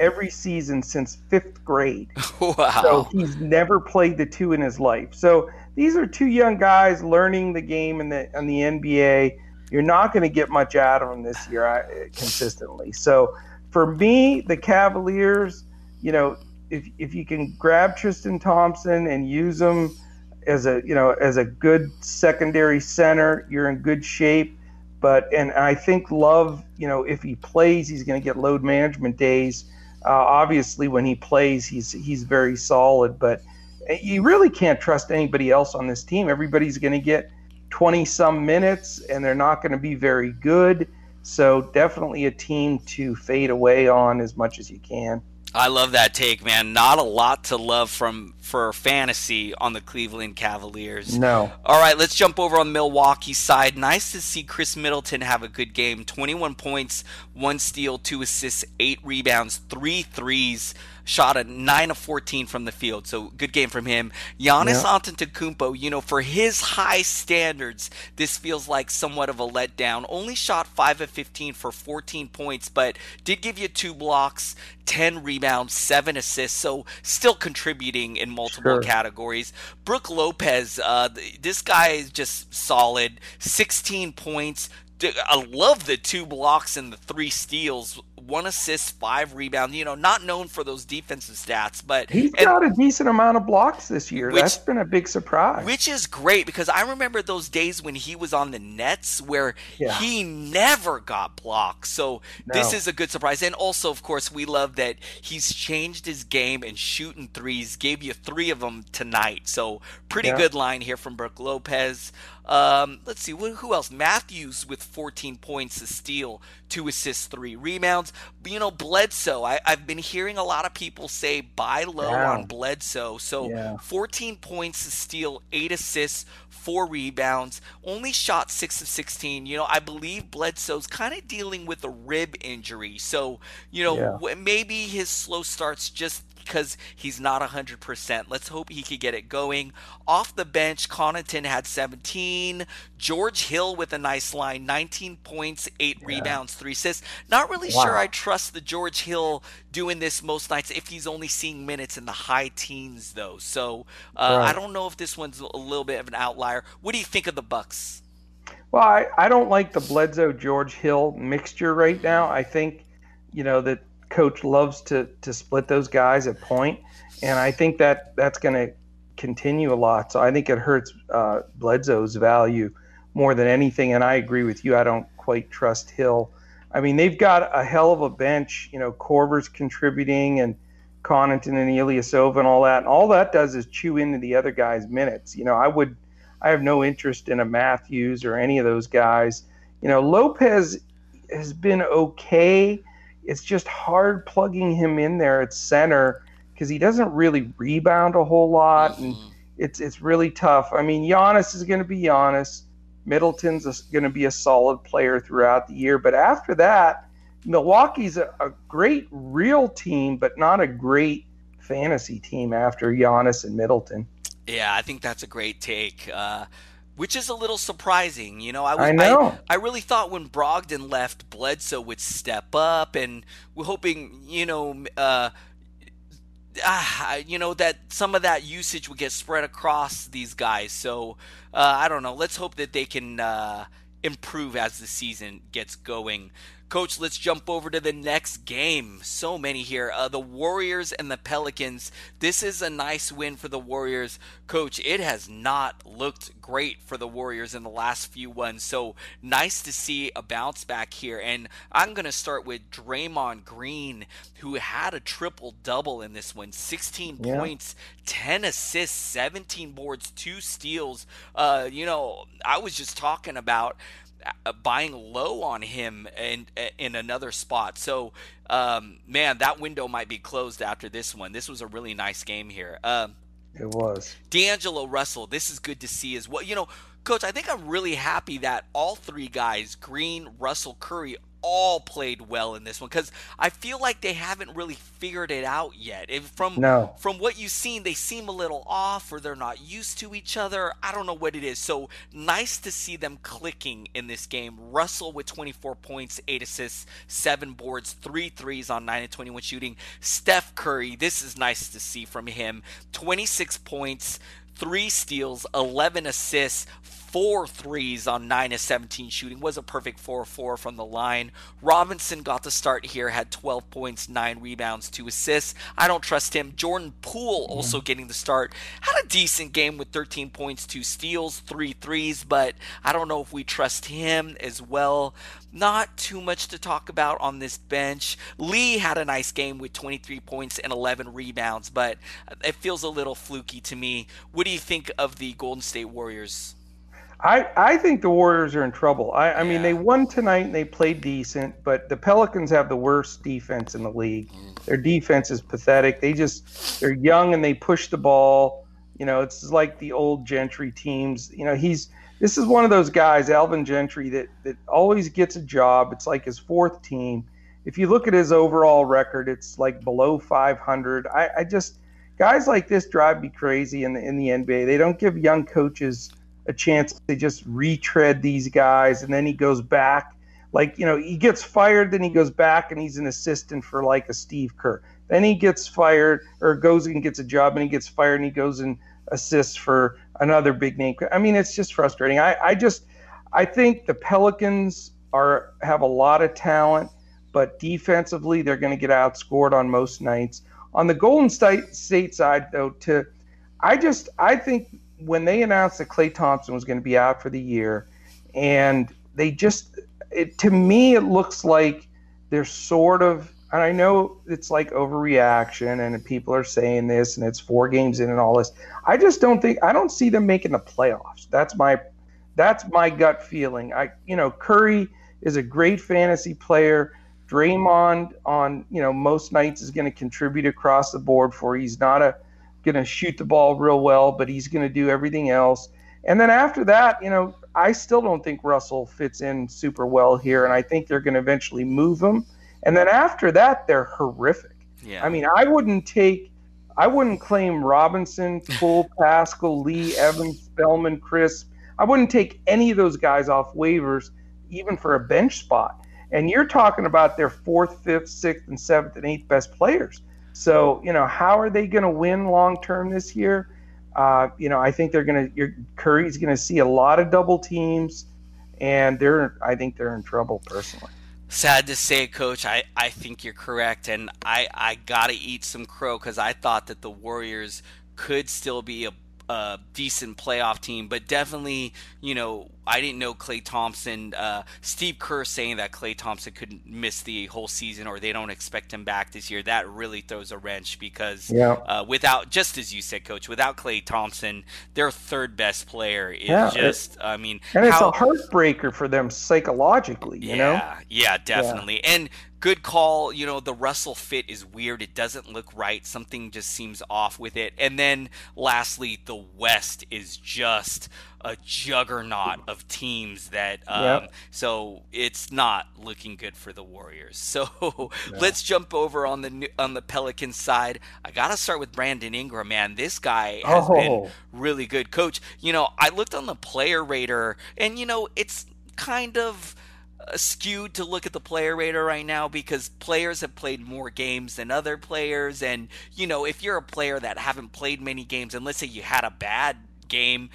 every season since fifth grade. Wow. So he's never played the two in his life. So these are two young guys learning the game in the in the NBA. You're not going to get much out of them this year consistently. So for me, the Cavaliers, you know, if if you can grab Tristan Thompson and use him as a you know as a good secondary center, you're in good shape. But and I think Love, you know, if he plays, he's going to get load management days. Uh, obviously, when he plays, he's he's very solid. But you really can't trust anybody else on this team. Everybody's going to get 20 some minutes, and they're not going to be very good. So definitely a team to fade away on as much as you can. I love that take, man. Not a lot to love from for fantasy on the Cleveland Cavaliers. No. All right, let's jump over on Milwaukee side. Nice to see Khris Middleton have a good game. 21 points, one steal, two assists, eight rebounds, three threes. Shot a 9 of 14 from the field. So good game from him. Giannis Antetokounmpo, you know, for his high standards, this feels like somewhat of a letdown. Only shot 5 of 15 for 14 points, but did give you two blocks, 10 rebounds, 7 assists. So still contributing in multiple Sure. categories. Brook Lopez, uh, th- this guy is just solid. 16 points. I love the two blocks and the three steals. One assist, five rebounds. You know, not known for those defensive stats, but He's and- got a decent amount of blocks this year. Which- That's been a big surprise. which is great because I remember those days when he was on the Nets where Yeah. he never got blocked. So this is a good surprise. And also, of course, we love that he's changed his game and shooting threes. Gave you three of them tonight. So pretty Yeah. good line here from Brook Lopez. Um, let's see, who who else? Matthews with 14 points, a steal, two assists, three rebounds. You know, Bledsoe. I, I've been hearing a lot of people say buy low on Bledsoe. So Yeah. 14 points, a steal, eight assists, four rebounds. Only shot six of 16. You know, I believe Bledsoe's kind of dealing with a rib injury. So, you know, Yeah. w- maybe his slow starts just because he's not 100%. Let's hope he could get it going. Off the bench, Connaughton had 17. George Hill with a nice line 19 points, 8 rebounds, 3 assists. Not really sure I trust the George Hill doing this most nights if he's only seeing minutes in the high teens, though. So uh, I don't know if this one's a little bit of an outlier. What do you think of the Bucks? Well, I, I don't like the Bledsoe George Hill mixture right now. I think, you know, that coach loves to to split those guys at point, and I think that that's going to continue a lot. So I think it hurts uh, Bledsoe's value more than anything. And I agree with you. I don't quite trust Hill. I mean, they've got a hell of a bench. You know, Korver's contributing and Connaughton and Ilyasova and all that. And all that does is chew into the other guys' minutes. You know, I would, I have no interest in a Matthews or any of those guys. You know, Lopez has been okay. It's just hard plugging him in there at center because he doesn't really rebound a whole lot, and it's it's really tough. I mean, Giannis is going to be Giannis. Middleton's going to be a solid player throughout the year, but after that, Milwaukee's a, a great real team, but not a great fantasy team after Giannis and Middleton. Yeah, I think that's a great take. Uh, which is a little surprising, you know. I was I know. I, really thought when Brogdon left, Bledsoe would step up, and we're hoping, you know, uh, ah, you know that some of that usage would get spread across these guys. So uh, I don't know. Let's hope that they can uh, improve as the season gets going. Coach, let's jump over to the next game. So many here. Uh, the Warriors and the Pelicans. This is a nice win for the Warriors. Coach, it has not looked great for the Warriors in the last few ones. So nice to see a bounce back here. And I'm going to start with Draymond Green, who had a triple double in this one 16 yeah. points, 10 assists, 17 boards, two steals. Uh, you know, I was just talking about buying low on him in in another spot. So, um, man, that window might be closed after this one. This was a really nice game here. Um, it was D'Angelo Russell. This is good to see as well. You know, Coach, I think I'm really happy that all three guys, Green, Russell, Curry, all played well in this one because I feel like they haven't really figured it out yet. If from no. from what you've seen, they seem a little off or they're not used to each other. I don't know what it is. So nice to see them clicking in this game. Russell with 24 points, eight assists, seven boards, three threes on nine and 21 shooting. Steph Curry, this is nice to see from him. 26 points, three steals, 11 assists, four threes on 9 of 17 shooting. Was a perfect 4 4 from the line. Robinson got the start here, had 12 points, 9 rebounds, 2 assists. I don't trust him. Jordan Poole also getting the start. Had a decent game with 13 points, 2 steals, 3 threes, but I don't know if we trust him as well. Not too much to talk about on this bench. Lee had a nice game with 23 points and 11 rebounds, but it feels a little fluky to me. What do you think of the Golden State Warriors? I, I think the Warriors are in trouble. I, I yeah. mean, they won tonight and they played decent, but the Pelicans have the worst defense in the league. Mm. Their defense is pathetic. They just they're young and they push the ball. You know, it's like the old Gentry teams. You know, he's this is one of those guys, Alvin Gentry, that that always gets a job. It's like his fourth team. If you look at his overall record, it's like below 500. I, I just guys like this drive me crazy in the in the NBA. They don't give young coaches a chance to just retread these guys, and then he goes back. Like you know, he gets fired, then he goes back and he's an assistant for like a Steve Kerr. Then he gets fired or goes and gets a job, and he gets fired, and he goes and assists for another big name. I mean, it's just frustrating. I, I just I think the Pelicans are have a lot of talent, but defensively they're going to get outscored on most nights. On the Golden State State side, though, to I just I think when they announced that Klay Thompson was going to be out for the year, and they just, it, to me, it looks like they're sort of, and I know it's like overreaction, and people are saying this, and it's four games in and all this. I just don't think, I don't see them making the playoffs. That's my, that's my gut feeling. I, you know, Curry is a great fantasy player. Draymond on, you know, most nights is going to contribute across the board for. He's not a going to shoot the ball real well, but he's going to do everything else. And then after that, you know, I still don't think Russell fits in super well here, and I think they're going to eventually move him. And then after that, they're horrific. Yeah. I mean, I wouldn't take, I wouldn't claim Robinson, Poole, Paschall, Lee, Evans, Spellman, Chriss. I wouldn't take any of those guys off waivers, even for a bench spot. And you're talking about their fourth, fifth, sixth, and seventh and eighth best players. So, you know, how are they going to win long term this year? Uh, you know, I think they're going to, Curry's going to see a lot of double teams, and they're, I think they're in trouble personally. Sad to say, Coach, I, I think you're correct, and I, I got to eat some crow because I thought that the Warriors could still be a a decent playoff team, but definitely, you know, I didn't know Klay Thompson. Uh, Steve Kerr saying that Klay Thompson couldn't miss the whole season or they don't expect him back this year. That really throws a wrench because yeah. uh, without, just as you said, Coach, without Klay Thompson, their third best player is yeah, just, I mean, and it's how, a heartbreaker for them psychologically. You yeah, know? yeah, definitely. Yeah. And good call. You know, the Russell fit is weird. It doesn't look right. Something just seems off with it. And then lastly, the West is just a juggernaut of teams that um, yep. so it's not looking good for the Warriors. So no. let's jump over on the on the Pelican side. I got to start with Brandon Ingram, man. This guy has oh. been really good. Coach, you know, I looked on the player rater and you know, it's kind of skewed to look at the player rater right now because players have played more games than other players and you know if you're a player that haven't played many games and let's say you had a bad game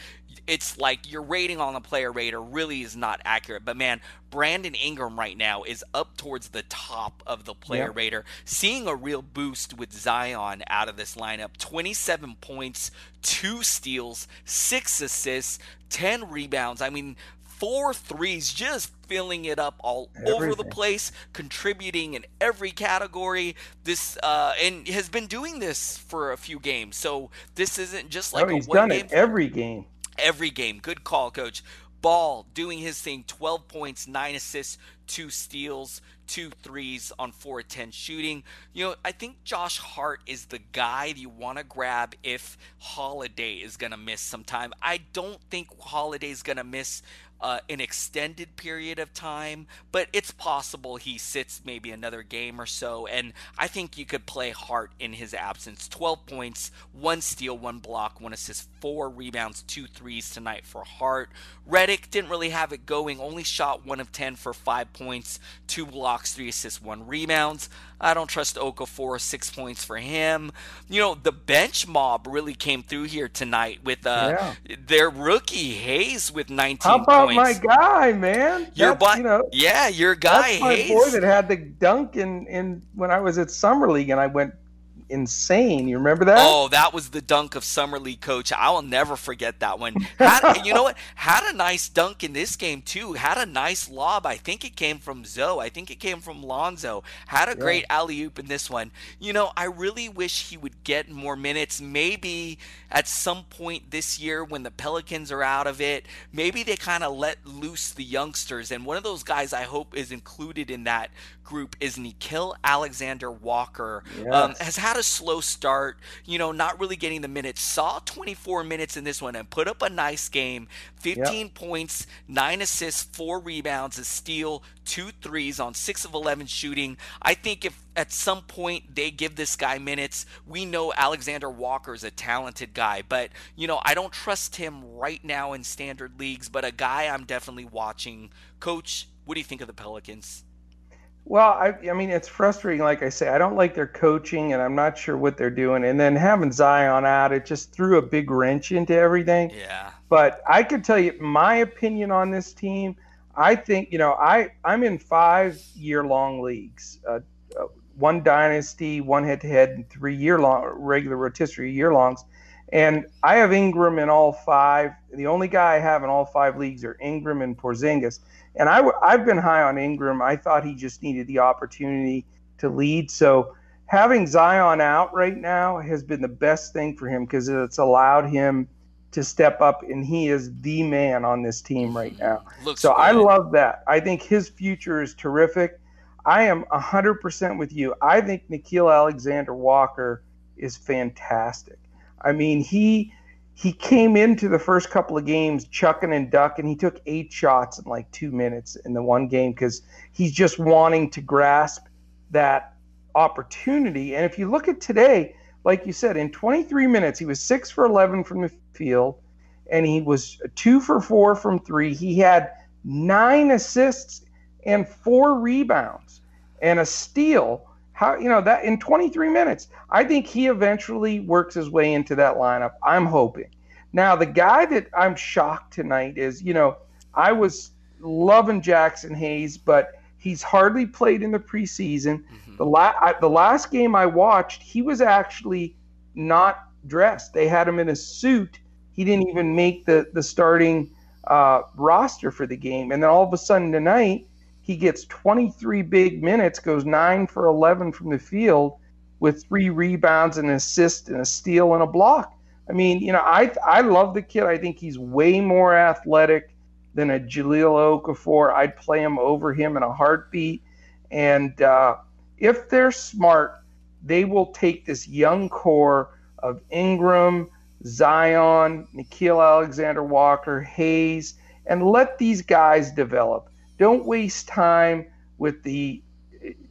it's like your rating on the player rater really is not accurate. But man, Brandon Ingram right now is up towards the top of the player yeah. rater, seeing a real boost with Zion out of this lineup. 27 points, two steals, six assists, 10 rebounds. I mean, four threes, just filling it up all Everything. over the place, contributing in every category. This uh, and has been doing this for a few games. So this isn't just like oh, he's done it every game. Every game. Good call, coach. Ball doing his thing 12 points, 9 assists, 2 steals, two threes on 4 10 shooting. You know, I think Josh Hart is the guy you want to grab if Holiday is going to miss some time. I don't think Holiday is going to miss uh, an extended period of time, but it's possible he sits maybe another game or so. And I think you could play Hart in his absence. 12 points, one steal, one block, one assist, four rebounds, two threes tonight for Hart. Redick didn't really have it going, only shot one of 10 for five points, two blocks, three assists, one rebounds. I don't trust Okafor, six points for him. You know, the bench mob really came through here tonight with uh, yeah. their rookie Hayes with 19 How about points. my guy, man? Your bu- you know, yeah, your guy that's my Hayes. boy that had the dunk in, in when I was at Summer League and I went insane. You remember that? Oh, that was the dunk of summer league coach. I will never forget that one. Had, you know what? Had a nice dunk in this game too. Had a nice lob. I think it came from Zoe. I think it came from Lonzo. Had a yeah. great alley oop in this one. You know, I really wish he would get more minutes. Maybe at some point this year when the Pelicans are out of it, maybe they kind of let loose the youngsters. And one of those guys I hope is included in that group is Nickeil Alexander Walker. Um, yes. Um, has had a slow start, you know, not really getting the minutes. Saw 24 minutes in this one and put up a nice game. 15 yep. points, 9 assists, 4 rebounds, a steal, two threes on 6 of 11 shooting. I think if at some point they give this guy minutes, we know Alexander Walker is a talented guy, but you know, I don't trust him right now in standard leagues, but a guy I'm definitely watching. Coach, what do you think of the Pelicans? Well, I, I mean, it's frustrating. Like I say, I don't like their coaching, and I'm not sure what they're doing. And then having Zion out, it just threw a big wrench into everything. Yeah. But I could tell you my opinion on this team. I think you know I I'm in five year long leagues, uh, uh, one dynasty, one head to head, and three year long regular rotisserie year longs. And I have Ingram in all five. The only guy I have in all five leagues are Ingram and Porzingis. And I, I've been high on Ingram. I thought he just needed the opportunity to lead. So having Zion out right now has been the best thing for him because it's allowed him to step up, and he is the man on this team right mm-hmm. now. Looks so good. I love that. I think his future is terrific. I am 100% with you. I think Nickeil Alexander Walker is fantastic. I mean, he he came into the first couple of games chucking and ducking. He took eight shots in like two minutes in the one game because he's just wanting to grasp that opportunity. And if you look at today, like you said, in 23 minutes, he was six for 11 from the field, and he was two for four from three. He had nine assists and four rebounds and a steal how you know that in 23 minutes i think he eventually works his way into that lineup i'm hoping. Now the guy that i'm shocked tonight is you know i was loving Jaxson Hayes but he's hardly played in the preseason. Mm-hmm. the, la- I, the last game i watched he was actually not dressed. They had him in a suit. He didn't even make the the starting uh, roster for the game. And then all of a sudden tonight he gets 23 big minutes, goes 9 for 11 from the field with three rebounds, and an assist, and a steal and a block. I mean, you know, I I love the kid. I think he's way more athletic than a Jahlil Okafor. I'd play him over him in a heartbeat. And uh, if they're smart, they will take this young core of Ingram, Zion, Nickeil Alexander Walker, Hayes, and let these guys develop. Don't waste time with the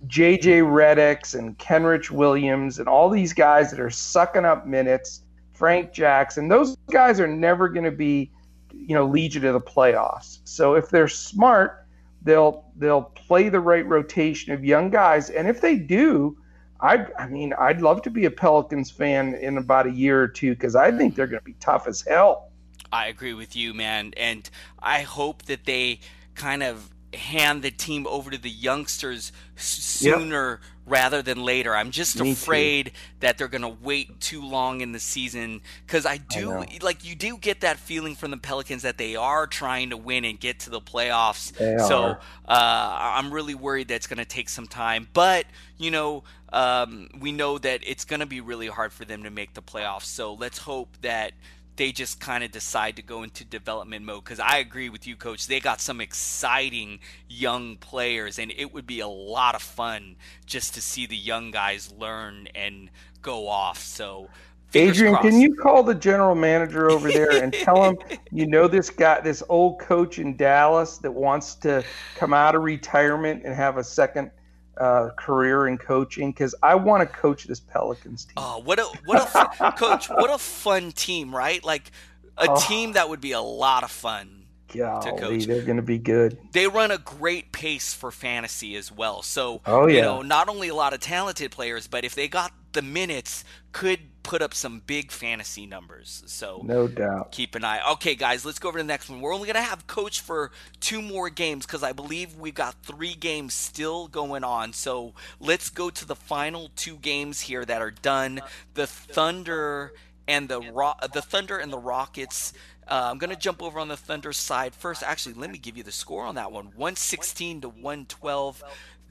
JJ Redicks and Kenrich Williams and all these guys that are sucking up minutes. Frank Jackson, those guys are never going to be, you know, lead you to the playoffs. So if they're smart, they'll they'll play the right rotation of young guys, and if they do, I I mean I'd love to be a Pelicans fan in about a year or two because I think they're going to be tough as hell. I agree with you, man. And I hope that they kind of hand the team over to the youngsters sooner yep. rather than later. I'm just Me afraid too. that they're going to wait too long in the season because I do I like you do get that feeling from the Pelicans that they are trying to win and get to the playoffs. They so uh, I'm really worried that it's going to take some time. But you know, um, we know that it's going to be really hard for them to make the playoffs. So let's hope that they just kind of decide to go into development mode because I agree with you, coach. They got some exciting young players, and it would be a lot of fun just to see the young guys learn and go off. So, Adrian, crossed. can you call the general manager over there and tell him you know this guy, this old coach in Dallas that wants to come out of retirement and have a second uh, career in coaching because I want to coach this Pelicans team. Oh, what a what a coach! What a fun team, right? Like a oh, team that would be a lot of fun golly, to coach. They're going to be good. They run a great pace for fantasy as well. So, oh, yeah. you know, not only a lot of talented players, but if they got the minutes, could put up some big fantasy numbers. So no doubt. Keep an eye. Okay, guys, let's go over to the next one. We're only gonna have coach for two more games because I believe we've got three games still going on. So let's go to the final two games here that are done. The Thunder and the Ro- the Thunder and the Rockets. Uh, I'm going to jump over on the Thunder side first. Actually, let me give you the score on that one 116 to 112.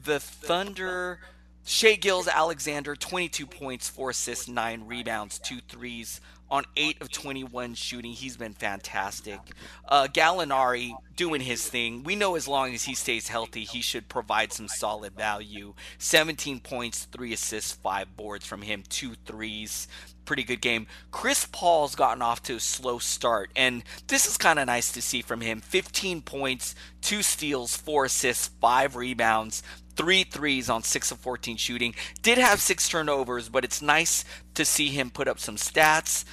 The Thunder Shai Gilgeous-Alexander, 22 points, 4 assists, 9 rebounds, 2 threes on 8 of 21 shooting. He's been fantastic. Uh, Gallinari doing his thing. We know as long as he stays healthy, he should provide some solid value. 17 points, 3 assists, 5 boards from him, 2 threes. Pretty good game. Chris Paul's gotten off to a slow start, and this is kind of nice to see from him. 15 points, 2 steals, 4 assists, 5 rebounds three threes on six of 14 shooting. Did have six turnovers, but it's nice to see him put up some stats.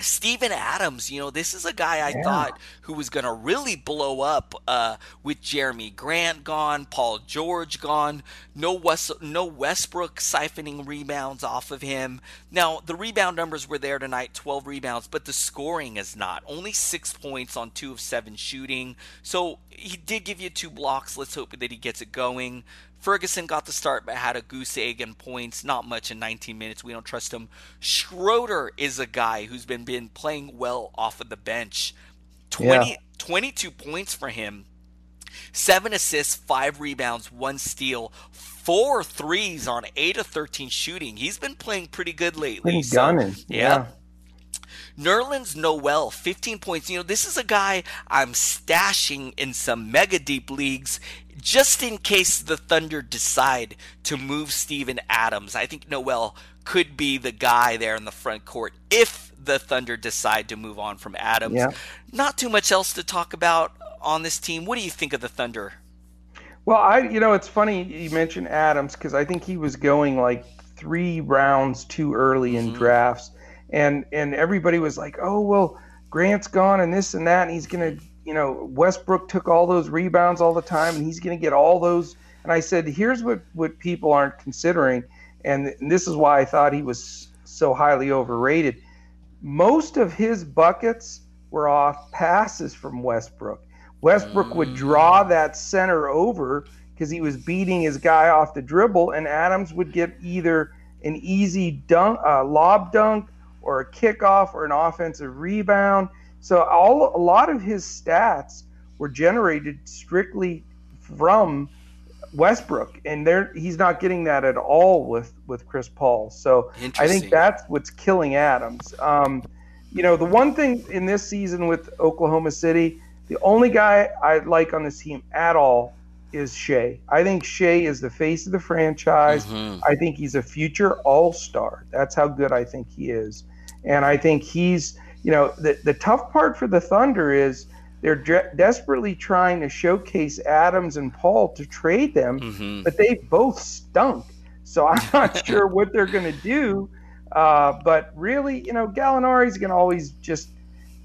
Steven Adams, you know, this is a guy I yeah. thought who was going to really blow up uh, with Jerami Grant gone, Paul George gone, no West, no Westbrook siphoning rebounds off of him. Now the rebound numbers were there tonight, 12 rebounds, but the scoring is not. Only six points on two of seven shooting. So he did give you two blocks. Let's hope that he gets it going. Ferguson got the start but had a goose egg in points. Not much in 19 minutes. We don't trust him. Schroeder is a guy who's been, been playing well off of the bench. 20, yeah. 22 points for him. Seven assists, five rebounds, one steal, four threes on eight of 13 shooting. He's been playing pretty good lately. Gunning. So, yeah. yeah. Nerlens Noel, 15 points. You know, this is a guy I'm stashing in some mega deep leagues just in case the Thunder decide to move Steven Adams. I think Noel could be the guy there in the front court if the Thunder decide to move on from Adams. Yeah. Not too much else to talk about on this team. What do you think of the Thunder? Well, I you know it's funny you mentioned Adams because I think he was going like three rounds too early in mm-hmm. drafts and and everybody was like, oh well, Grant's gone and this and that, and he's gonna, you know, Westbrook took all those rebounds all the time, and he's gonna get all those. And I said, here's what what people aren't considering, and, and this is why I thought he was so highly overrated. Most of his buckets were off passes from Westbrook. Westbrook would draw mm. that center over because he was beating his guy off the dribble, and Adams would get either an easy dunk, uh, lob dunk, or a kickoff or an offensive rebound. So all a lot of his stats were generated strictly from Westbrook, and there he's not getting that at all with with Chris Paul. So I think that's what's killing Adams. Um, you know, the one thing in this season with Oklahoma City, the only guy I like on this team at all is Shai. I think Shai is the face of the franchise. Mm-hmm. I think he's a future All Star. That's how good I think he is. And I think he's, you know, the, the tough part for the Thunder is they're de- desperately trying to showcase Adams and Paul to trade them, mm-hmm. but they both stunk. So I'm not sure what they're going to do. Uh, but really, you know, Gallinari's going to always just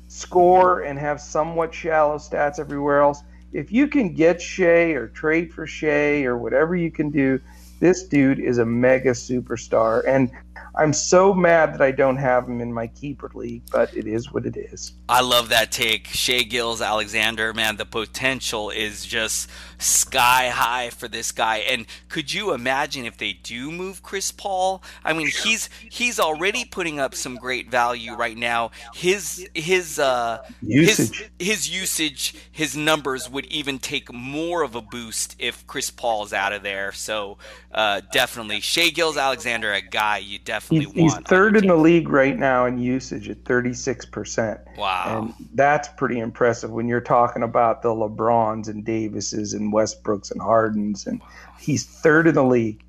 score and have somewhat shallow stats everywhere else. If you can get Shai or trade for Shai or whatever you can do, this dude is a mega superstar. And I'm so mad that I don't have him in my keeper league, but it is what it is. I love that take. Shai Gills, Alexander, man, the potential is just sky high for this guy. And could you imagine if they do move Chris Paul? I mean, he's he's already putting up some great value right now. His his uh usage. his his usage, his numbers would even take more of a boost if Chris Paul's out of there. So uh, definitely Shai Gills Alexander, a guy you definitely he's, want. He's third in the league right now in usage at 36%. Wow. And that's pretty impressive when you're talking about the LeBrons and Davises and Westbrooks and Hardens. And he's third in the league.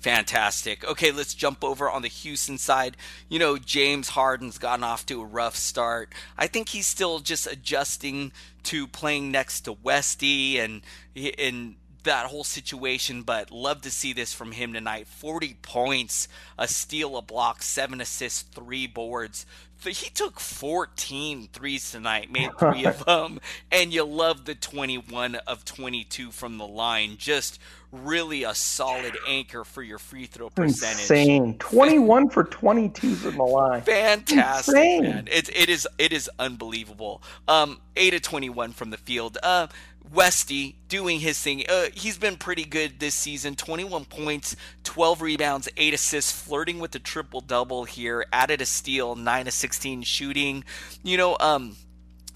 Fantastic. Okay, let's jump over on the Houston side. You know, James Harden's gotten off to a rough start. I think he's still just adjusting to playing next to Westy and and that whole situation, but love to see this from him tonight. 40 points, a steal, a block, seven assists, three boards. He took 14 threes tonight, made three of them, and you love the 21 of 22 from the line. Just really a solid anchor for your free throw percentage. Insane. 21 for 22 from the line. Fantastic, Insane. man. It, it is it is unbelievable. Um, 8 of 21 from the field. Uh, Westy doing his thing. Uh, he's been pretty good this season 21 points, 12 rebounds, 8 assists, flirting with the triple double here. Added a steal, 9 of 16 shooting. You know, um,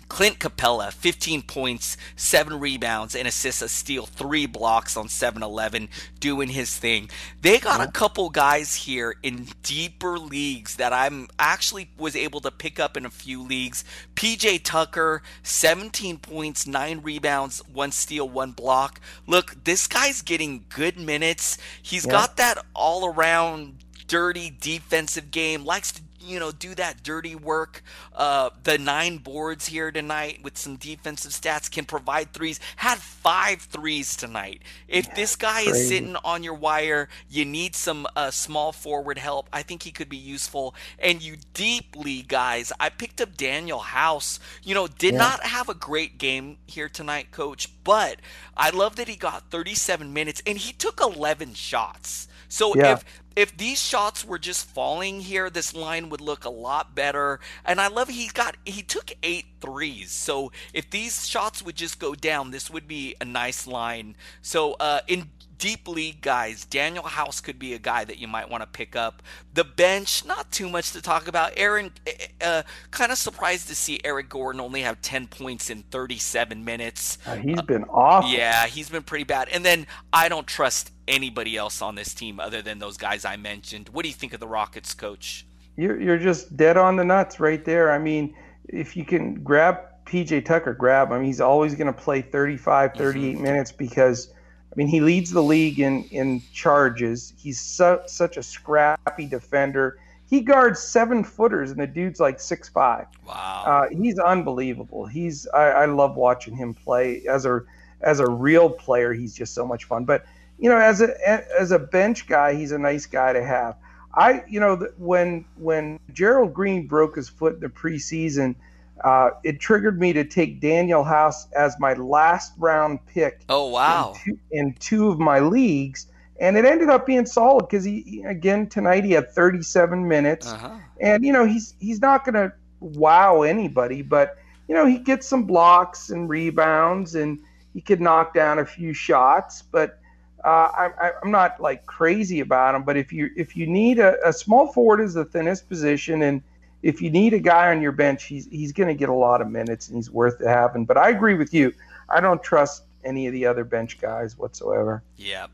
Clint Capela, 15 points, 7 rebounds, and assists, a steal, 3 blocks on 7 11, doing his thing. They got a couple guys here in deeper leagues that I'm actually was able to pick up in a few leagues. PJ Tucker, 17 points, 9 rebounds, 1 steal, 1 block. Look, this guy's getting good minutes. He's yeah. got that all around dirty defensive game, likes to you know, do that dirty work. Uh, the nine boards here tonight with some defensive stats can provide threes. Had five threes tonight. If yeah, this guy crazy. is sitting on your wire, you need some uh, small forward help. I think he could be useful. And you deeply, guys, I picked up Danuel House. You know, did yeah. not have a great game here tonight, coach, but I love that he got 37 minutes and he took 11 shots. So yeah. if if these shots were just falling here, this line would look a lot better. And I love he got he took eight threes. So if these shots would just go down, this would be a nice line. So uh, in deep league guys, Danuel House could be a guy that you might want to pick up. The bench, not too much to talk about. Aaron, eh, eh, uh, kind of surprised to see Eric Gordon only have 10 points in 37 minutes. Uh, he's been awful. Yeah, he's been pretty bad. And then I don't trust anybody else on this team other than those guys I mentioned. What do you think of the Rockets, coach? You're, you're just dead on the nuts right there. I mean, if you can grab PJ Tucker, grab him. He's always going to play 35, 38 mm-hmm. minutes because – I mean, he leads the league in in charges. He's su- such a scrappy defender. He guards seven footers, and the dude's like six five. Wow, uh, he's unbelievable. He's I, I love watching him play as a as a real player. He's just so much fun. But you know, as a as a bench guy, he's a nice guy to have. I you know when when Gerald Green broke his foot in the preseason uh, it triggered me to take Danuel House as my last round pick. Oh wow! In two, in two of my leagues, and it ended up being solid because he again tonight he had 37 minutes, uh-huh. and you know he's he's not going to wow anybody, but you know he gets some blocks and rebounds, and he could knock down a few shots, but. Uh, I, I'm not like crazy about him, but if you if you need a, a small forward is the thinnest position, and if you need a guy on your bench, he's he's going to get a lot of minutes and he's worth having. But I agree with you. I don't trust any of the other bench guys whatsoever. Yeah,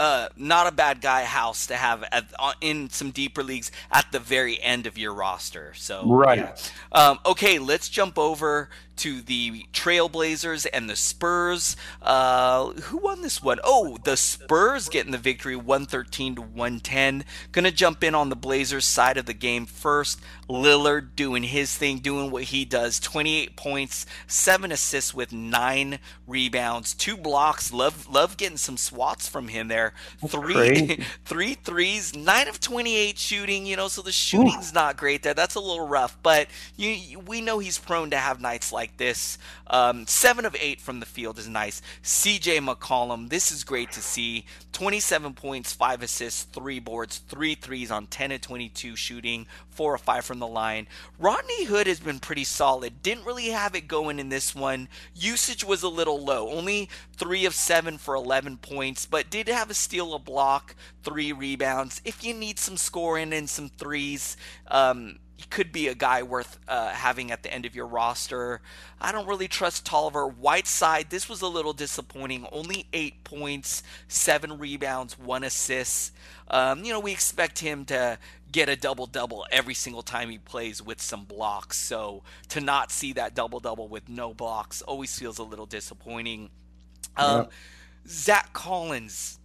uh, not a bad guy house to have at, uh, in some deeper leagues at the very end of your roster. So right. Yeah. Um, okay, let's jump over to the Trailblazers and the Spurs. Uh, who won this one? Oh, the Spurs getting the victory, one thirteen to one ten. Gonna jump in on the Blazers side of the game first. Lillard doing his thing, doing what he does. Twenty eight points, seven assists with nine rebounds, two blocks. Love love getting some swats from him there. Three three threes, nine of twenty eight shooting. You know, so the shooting's not great there. That's a little rough, but you- we know he's prone to have nights like this. Um, seven of eight from the field is nice. C.J. McCollum, this is great to see. Twenty seven points, five assists, three boards, three threes on ten of twenty two shooting, four or five from the line. Rodney Hood has been pretty solid. Didn't really have it going in this one. Usage was a little low, only three of seven for 11 points, but did have a steal, a block, three rebounds. If you need some scoring and some threes, um, he could be a guy worth uh, having at the end of your roster. I don't really trust Tolliver. Whiteside, this was a little disappointing. Only eight points, seven rebounds, one assist. Um, you know, we expect him to get a double double every single time he plays with some blocks. So to not see that double double with no blocks always feels a little disappointing. Um, Zach Collins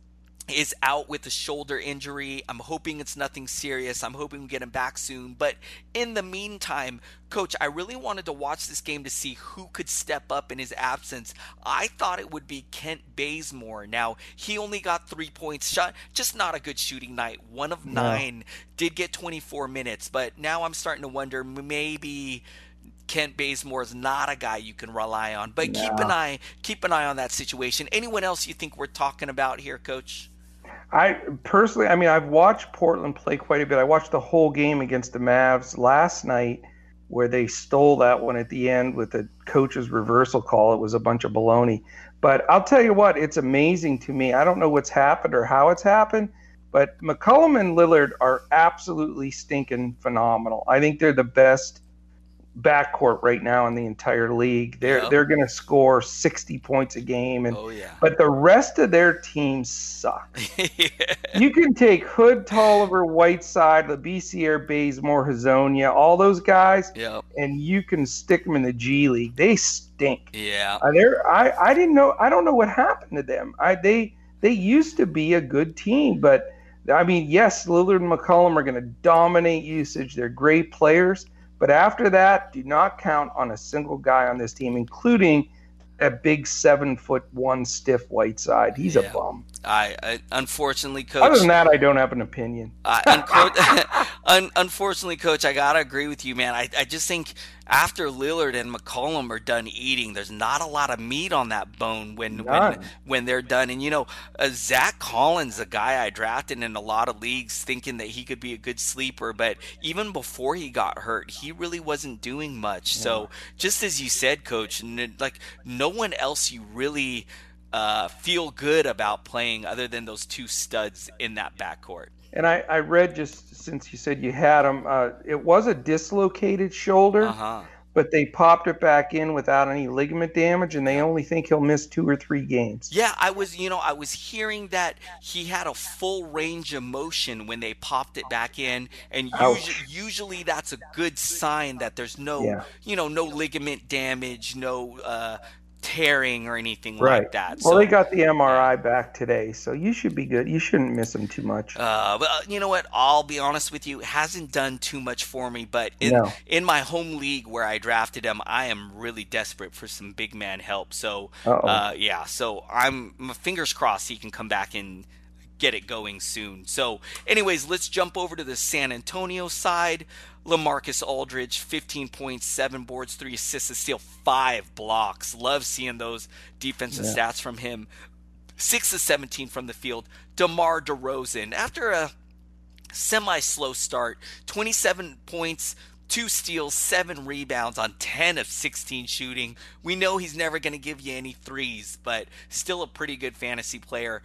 is out with a shoulder injury. I'm hoping it's nothing serious. I'm hoping we get him back soon. But in the meantime, coach, I really wanted to watch this game to see who could step up in his absence. I thought it would be Kent Bazemore. Now, he only got three points shot, just not a good shooting night. One of nine, did get 24 minutes. But now I'm starting to wonder maybe. Kent Bazemore is not a guy you can rely on, but keep an eye keep an eye on that situation. Anyone else you think we're talking about here, Coach? I personally, I mean, I've watched Portland play quite a bit. I watched the whole game against the Mavs last night, where they stole that one at the end with the coach's reversal call. It was a bunch of baloney. But I'll tell you what, it's amazing to me. I don't know what's happened or how it's happened, but McCollum and Lillard are absolutely stinking phenomenal. I think they're the best backcourt right now in the entire league. They're Yep. they're going to score 60 points a game and Oh yeah. but the rest of their team suck. You can take Hood, Tolliver, Whiteside, the Labissiere, Bazemore, Hezonja, all those guys, yep. and you can stick them in the G League. They stink. Yeah. Uh, they're, I, I didn't know. I don't know what happened to them. I they they used to be a good team, but I mean, yes, Lillard and McCollum are going to dominate usage. They're great players, but after that, do not count on a single guy on this team, including a big seven foot one stiff Whiteside. He's Yeah. a bum. I, I unfortunately, coach. Other than that, I don't have an opinion. I, unco- un- unfortunately, coach, I gotta agree with you, man. I, I just think after Lillard and McCollum are done eating, there's not a lot of meat on that bone when when None. when they're done. And you know, uh, Zach Collins, a guy I drafted in a lot of leagues, thinking that he could be a good sleeper, but even before he got hurt, he really wasn't doing much. So just as you said, coach, n- like no one else you really. Uh, feel good about playing other than those two studs in that backcourt. And I, I read just since you said you had him, uh, it was a dislocated shoulder, Uh huh. but they popped it back in without any ligament damage, and they only think he'll miss two or three games. Yeah, I was, you know, I was hearing that he had a full range of motion when they popped it back in, and usually, usually that's a good sign that there's no, Yeah. you know, no ligament damage, no uh, tearing or anything Right. like that. Well, so, they got the MRI back today, so you should be good. You shouldn't miss him too much. Uh, but you know what? I'll be honest with you. It hasn't done too much for me, but in, No. in my home league where I drafted him, I am really desperate for some big man help. So, uh, yeah. So I'm fingers crossed he can come back and get it going soon. So, anyways, let's jump over to the San Antonio side. LaMarcus Aldridge, 15 points, seven boards, three assists, a steal, five blocks. Love seeing those defensive Yeah. stats from him. 6 to 17 from the field. DeMar DeRozan, after a semi slow start, 27 points, two steals, seven rebounds on 10 of 16 shooting. We know he's never going to give you any threes, but still a pretty good fantasy player.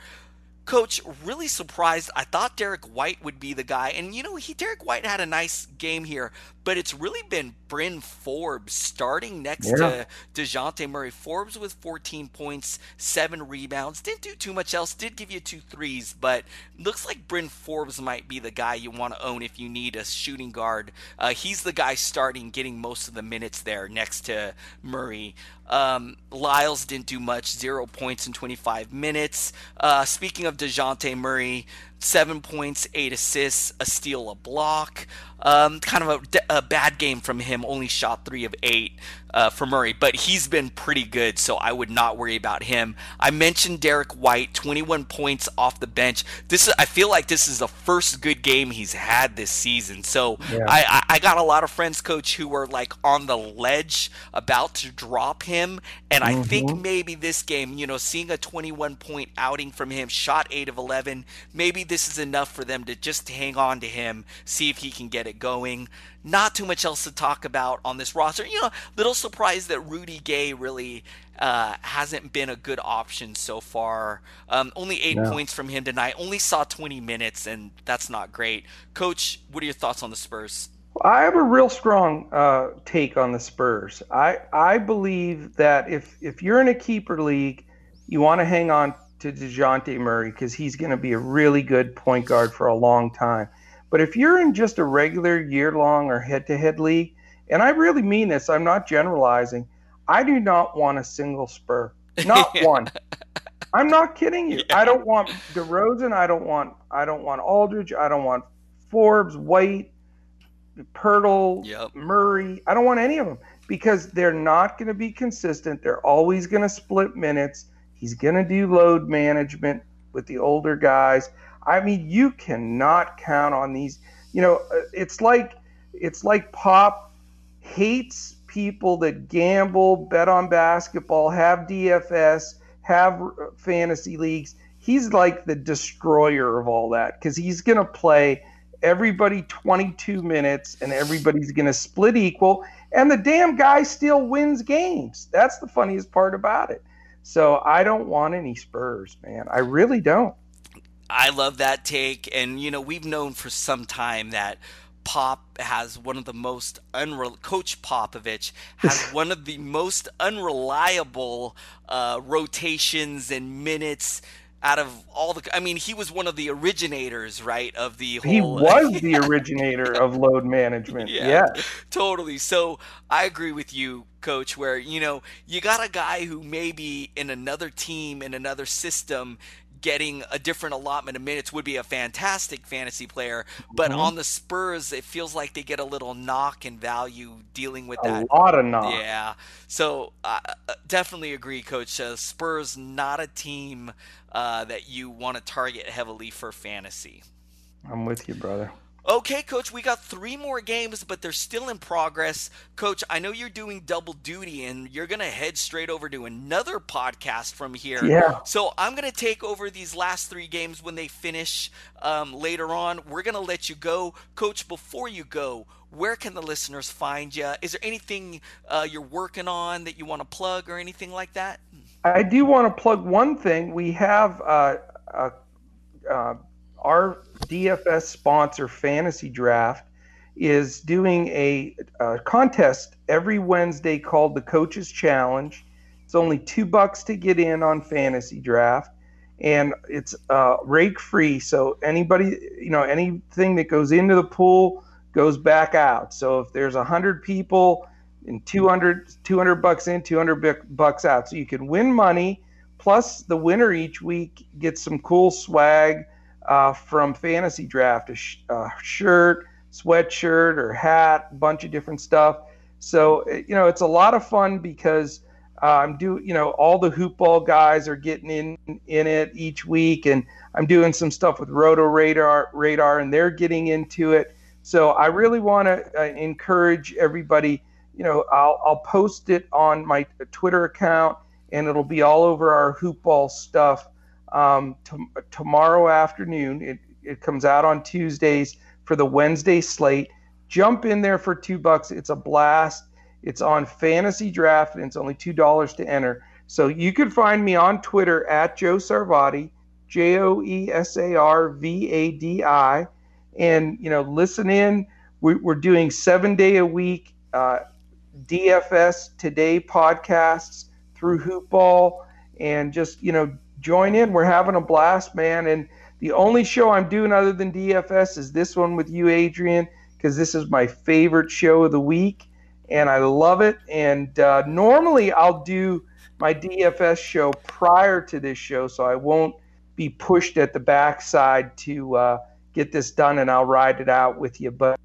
Coach, really surprised. I thought Derrick White would be the guy. And you know, he Derrick White had a nice game here, but it's really been Bryn Forbes starting next Yeah. to Dejounte Murray. Forbes with 14 points, seven rebounds. Didn't do too much else. Did give you two threes, but looks like Bryn Forbes might be the guy you want to own if you need a shooting guard. Uh, he's the guy starting, getting most of the minutes there next to Murray. Um, Lyles didn't do much, zero points in 25 minutes. Uh, speaking of Dejounte Murray, seven points, eight assists, a steal, a block. Um, kind of a, a, bad game from him. Only shot three of eight uh, for Murray, but he's been pretty good, so I would not worry about him. I mentioned Derrick White, 21 points off the bench. This is, I feel like this is the first good game he's had this season. So yeah. I, I got a lot of friends, coach, who were like on the ledge about to drop him, and I mm-hmm. think maybe this game, you know, seeing a 21 point outing from him, shot eight of 11, maybe this is enough for them to just hang on to him, see if he can get it going. Not too much else to talk about on this roster. You know, little surprised that Rudy Gay really uh, hasn't been a good option so far. Um, only eight no. points from him tonight. Only saw 20 minutes, and that's not great. Coach, what are your thoughts on the Spurs? I have a real strong uh, take on the Spurs. I I believe that if if you're in a keeper league, you want to hang on to Dejounte Murray because he's going to be a really good point guard for a long time. But if you're in just a regular year long or head to head league, and I really mean this, I'm not generalizing, I do not want a single spur. Not one. I'm not kidding you. Yeah. I don't want DeRozan. I don't want. I don't want Aldridge. I don't want Forbes, White, Poeltl, yep. Murray. I don't want any of them because they're not going to be consistent. They're always going to split minutes. He's going to do load management with the older guys. I mean, you cannot count on these. You know, uh, it's like it's like Pop hates people that gamble, bet on basketball, have DFS, have uh, fantasy leagues. He's like the destroyer of all that because he's going to play everybody 22 minutes and everybody's going to split equal. And the damn guy still wins games. That's the funniest part about it. So I don't want any Spurs, man. I really don't. I love that take. And, you know, we've known for some time that Pop has one of the most unre- Coach Popovich has one of the most unreliable uh, rotations and minutes out of all the i mean he was one of the originators right of the whole he was the originator of load management yeah, yeah, totally so i agree with you coach where you know you got a guy who maybe in another team in another system getting a different allotment of minutes would be a fantastic fantasy player. But mm-hmm. on the Spurs, it feels like they get a little knock in value dealing with a that. A lot of knock. Yeah. So uh, definitely agree, Coach. Uh, Spurs not a team uh, that you want to target heavily for fantasy. I'm with you, brother. Okay, coach, we got three more games, but they're still in progress. Coach, I know you're doing double duty and you're going to head straight over to another podcast from here. Yeah. So I'm going to take over these last three games when they finish um, later on. We're going to let you go. Coach, before you go, where can the listeners find you? Is there anything uh, you're working on that you want to plug or anything like that? I do want to plug one thing. We have uh, uh, our DFS sponsor, Fantasy Draft, is doing a, a, contest every Wednesday called the Coaches Challenge. It's only two bucks to get in on Fantasy Draft, and it's uh, rake free. So anybody, you know, anything that goes into the pool goes back out. So if there's a hundred people and 200, 200 bucks in, 200 bucks out, so you can win money. Plus, the winner each week gets some cool swag uh, from Fantasy Draft a, sh- a shirt, sweatshirt, or hat, bunch of different stuff. So, you know, it's a lot of fun because uh, I'm do you know all the hoopball guys are getting in in it each week, and I'm doing some stuff with Roto Radar Radar, and they're getting into it. So I really want to uh, encourage everybody. You know, I'll I'll post it on my Twitter account, and it'll be all over our hoopball stuff um, t- tomorrow afternoon. It, it comes out on Tuesdays for the Wednesday slate. Jump in there for two bucks. It's a blast. It's on fantasy draft and it's only two dollars to enter. So you can find me on Twitter at Joe Sarvadi, J O E S A R V A D I, and you know listen in. We, are doing seven day a week uh, DFS today podcasts through Hoopball, and just you know join in. We're having a blast, man. And the only show I'm doing other than DFS is this one with you, Adrian, because this is my favorite show of the week, and I love it. And uh, normally I'll do my DFS show prior to this show, so I won't be pushed at the backside to uh, get this done, and I'll ride it out with you. But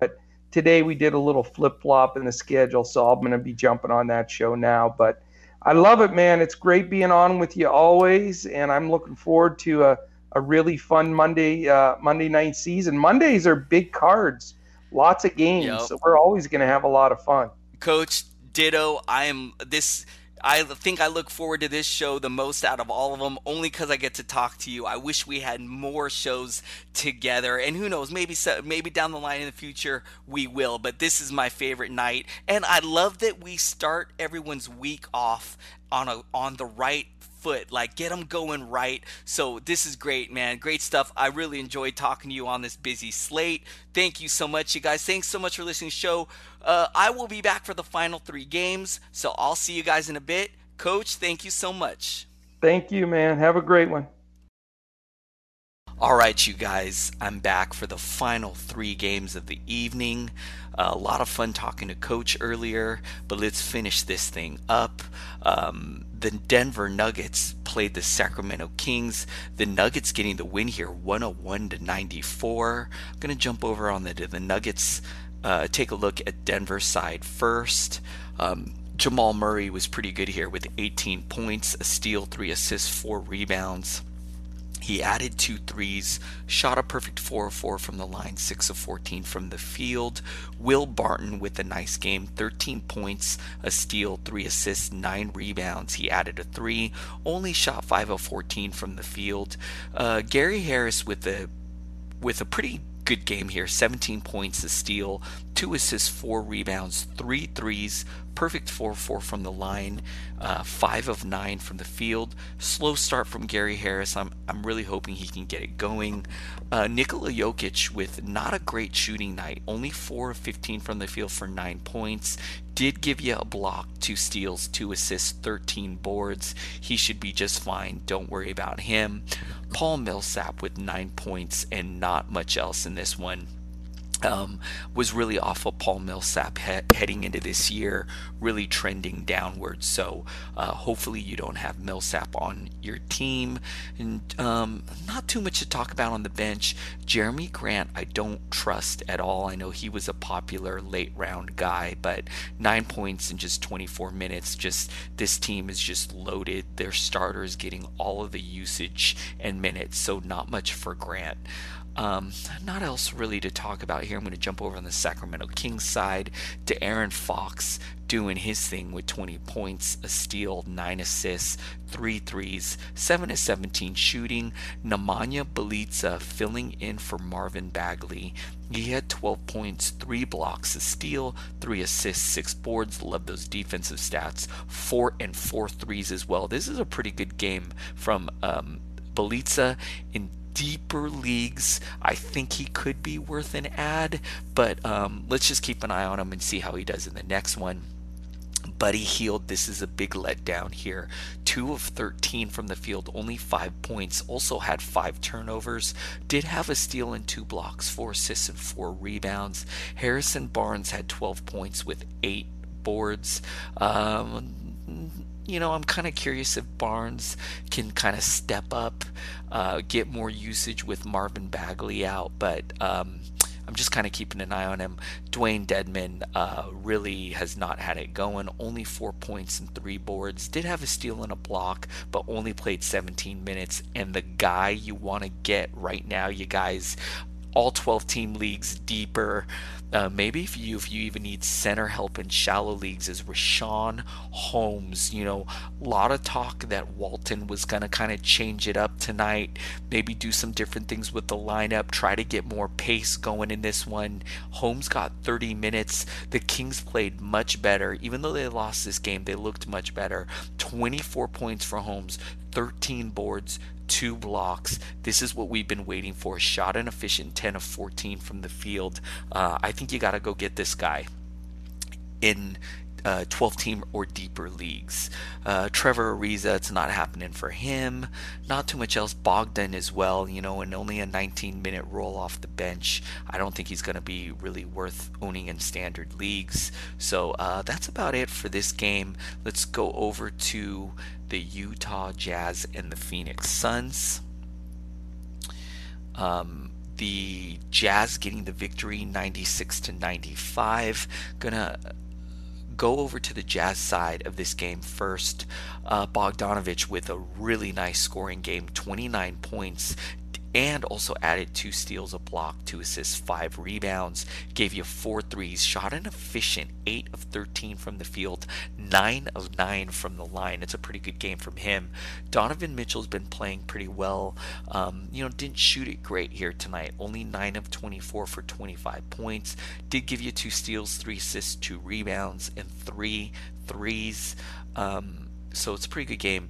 today we did a little flip flop in the schedule, so I'm going to be jumping on that show now. But I love it, man. It's great being on with you always, and I'm looking forward to a, a really fun Monday uh, Monday night season. Mondays are big cards, lots of games, yep. so we're always going to have a lot of fun. Coach, ditto. I am this I think I look forward to this show the most out of all of them, only because I get to talk to you. I wish we had more shows together, and who knows, maybe maybe down the line in the future we will. But this is my favorite night, and I love that we start everyone's week off on a on the right foot, like get them going right. So this is great, man. Great stuff. I really enjoyed talking to you on this busy slate. Thank you so much, you guys. Thanks so much for listening to the show. Uh, I will be back for the final three games, so I'll see you guys in a bit. Coach, thank you so much. Thank you, man. Have a great one. All right, you guys, I'm back for the final three games of the evening. Uh, a lot of fun talking to Coach earlier, but let's finish this thing up. Um, the Denver Nuggets played the Sacramento Kings. The Nuggets getting the win here, 101 to 94. I'm gonna jump over on the the Nuggets. Uh, take a look at Denver side first. Um, Jamal Murray was pretty good here with 18 points, a steal, three assists, four rebounds. He added two threes, shot a perfect 4 of 4 from the line, 6 of 14 from the field. Will Barton with a nice game, 13 points, a steal, 3 assists, 9 rebounds. He added a 3, only shot 5 of 14 from the field. Uh, Gary Harris with a with a pretty good game here 17 points, a steal, 2 assists, 4 rebounds, three threes, perfect 4-4 from the line, uh, 5 of 9 from the field. Slow start from Gary Harris. I'm, I'm really hoping he can get it going. Uh, Nikola Jokic with not a great shooting night, only 4 of 15 from the field for 9 points. Did give you a block, 2 steals, 2 assists, 13 boards. He should be just fine. Don't worry about him. Paul Millsap with 9 points and not much else in this one um, was really of Paul Millsap he- heading into this year, really trending downwards. So uh, hopefully you don't have Millsap on your team. And um, not too much to talk about on the bench. Jerami Grant, I don't trust at all. I know he was a popular late round guy, but nine points in just 24 minutes. Just this team is just loaded. Their starters getting all of the usage and minutes, so not much for Grant. Um, not else really to talk about here. I'm going to jump over on the Sacramento Kings side to Aaron Fox doing his thing with 20 points, a steal, 9 assists, 3 threes, 7 to 17 shooting. Nemanja Bjelica filling in for Marvin Bagley. He had 12 points, 3 blocks, a steal, 3 assists, 6 boards. Love those defensive stats. 4 and 4 threes as well. This is a pretty good game from um, Bjelica in deeper leagues, I think he could be worth an ad, but um, let's just keep an eye on him and see how he does in the next one. Buddy Hield, this is a big letdown here. 2 of 13 from the field, only 5 points. Also had 5 turnovers. Did have a steal and 2 blocks, 4 assists and 4 rebounds. Harrison Barnes had 12 points with 8 boards. Um, you know, I'm kind of curious if Barnes can kind of step up, uh, get more usage with Marvin Bagley out, but um, I'm just kind of keeping an eye on him. Dewayne Dedmon uh, really has not had it going. Only four points and three boards. Did have a steal and a block, but only played 17 minutes. And the guy you want to get right now, you guys, all 12 team leagues deeper. Uh, maybe if you if you even need center help in shallow leagues is Richaun Holmes. You know, a lot of talk that Walton was gonna kind of change it up tonight. Maybe do some different things with the lineup. Try to get more pace going in this one. Holmes got 30 minutes. The Kings played much better, even though they lost this game. They looked much better. 24 points for Holmes, 13 boards, two blocks. This is what we've been waiting for. Shot an efficient 10 of 14 from the field. Uh, I think you got to go get this guy in uh, 12 team or deeper leagues. Uh, Trevor Ariza, it's not happening for him. Not too much else. Bogdan as well, you know, and only a 19 minute roll off the bench. I don't think he's going to be really worth owning in standard leagues. So uh, that's about it for this game. Let's go over to the Utah Jazz and the Phoenix Suns. Um, the Jazz getting the victory 96 to 95. Gonna go over to the Jazz side of this game first. Uh, Bogdanovic with a really nice scoring game 29 points, and also added two steals, a block, two assists, five rebounds. Gave you four threes, shot an efficient 8 of 13 from the field, 9 of 9 from the line. It's a pretty good game from him. Donovan Mitchell's been playing pretty well. Um, you know, didn't shoot it great here tonight, only 9 of 24 for 25 points. Did give you two steals, three assists, two rebounds, and three threes. Um, so it's a pretty good game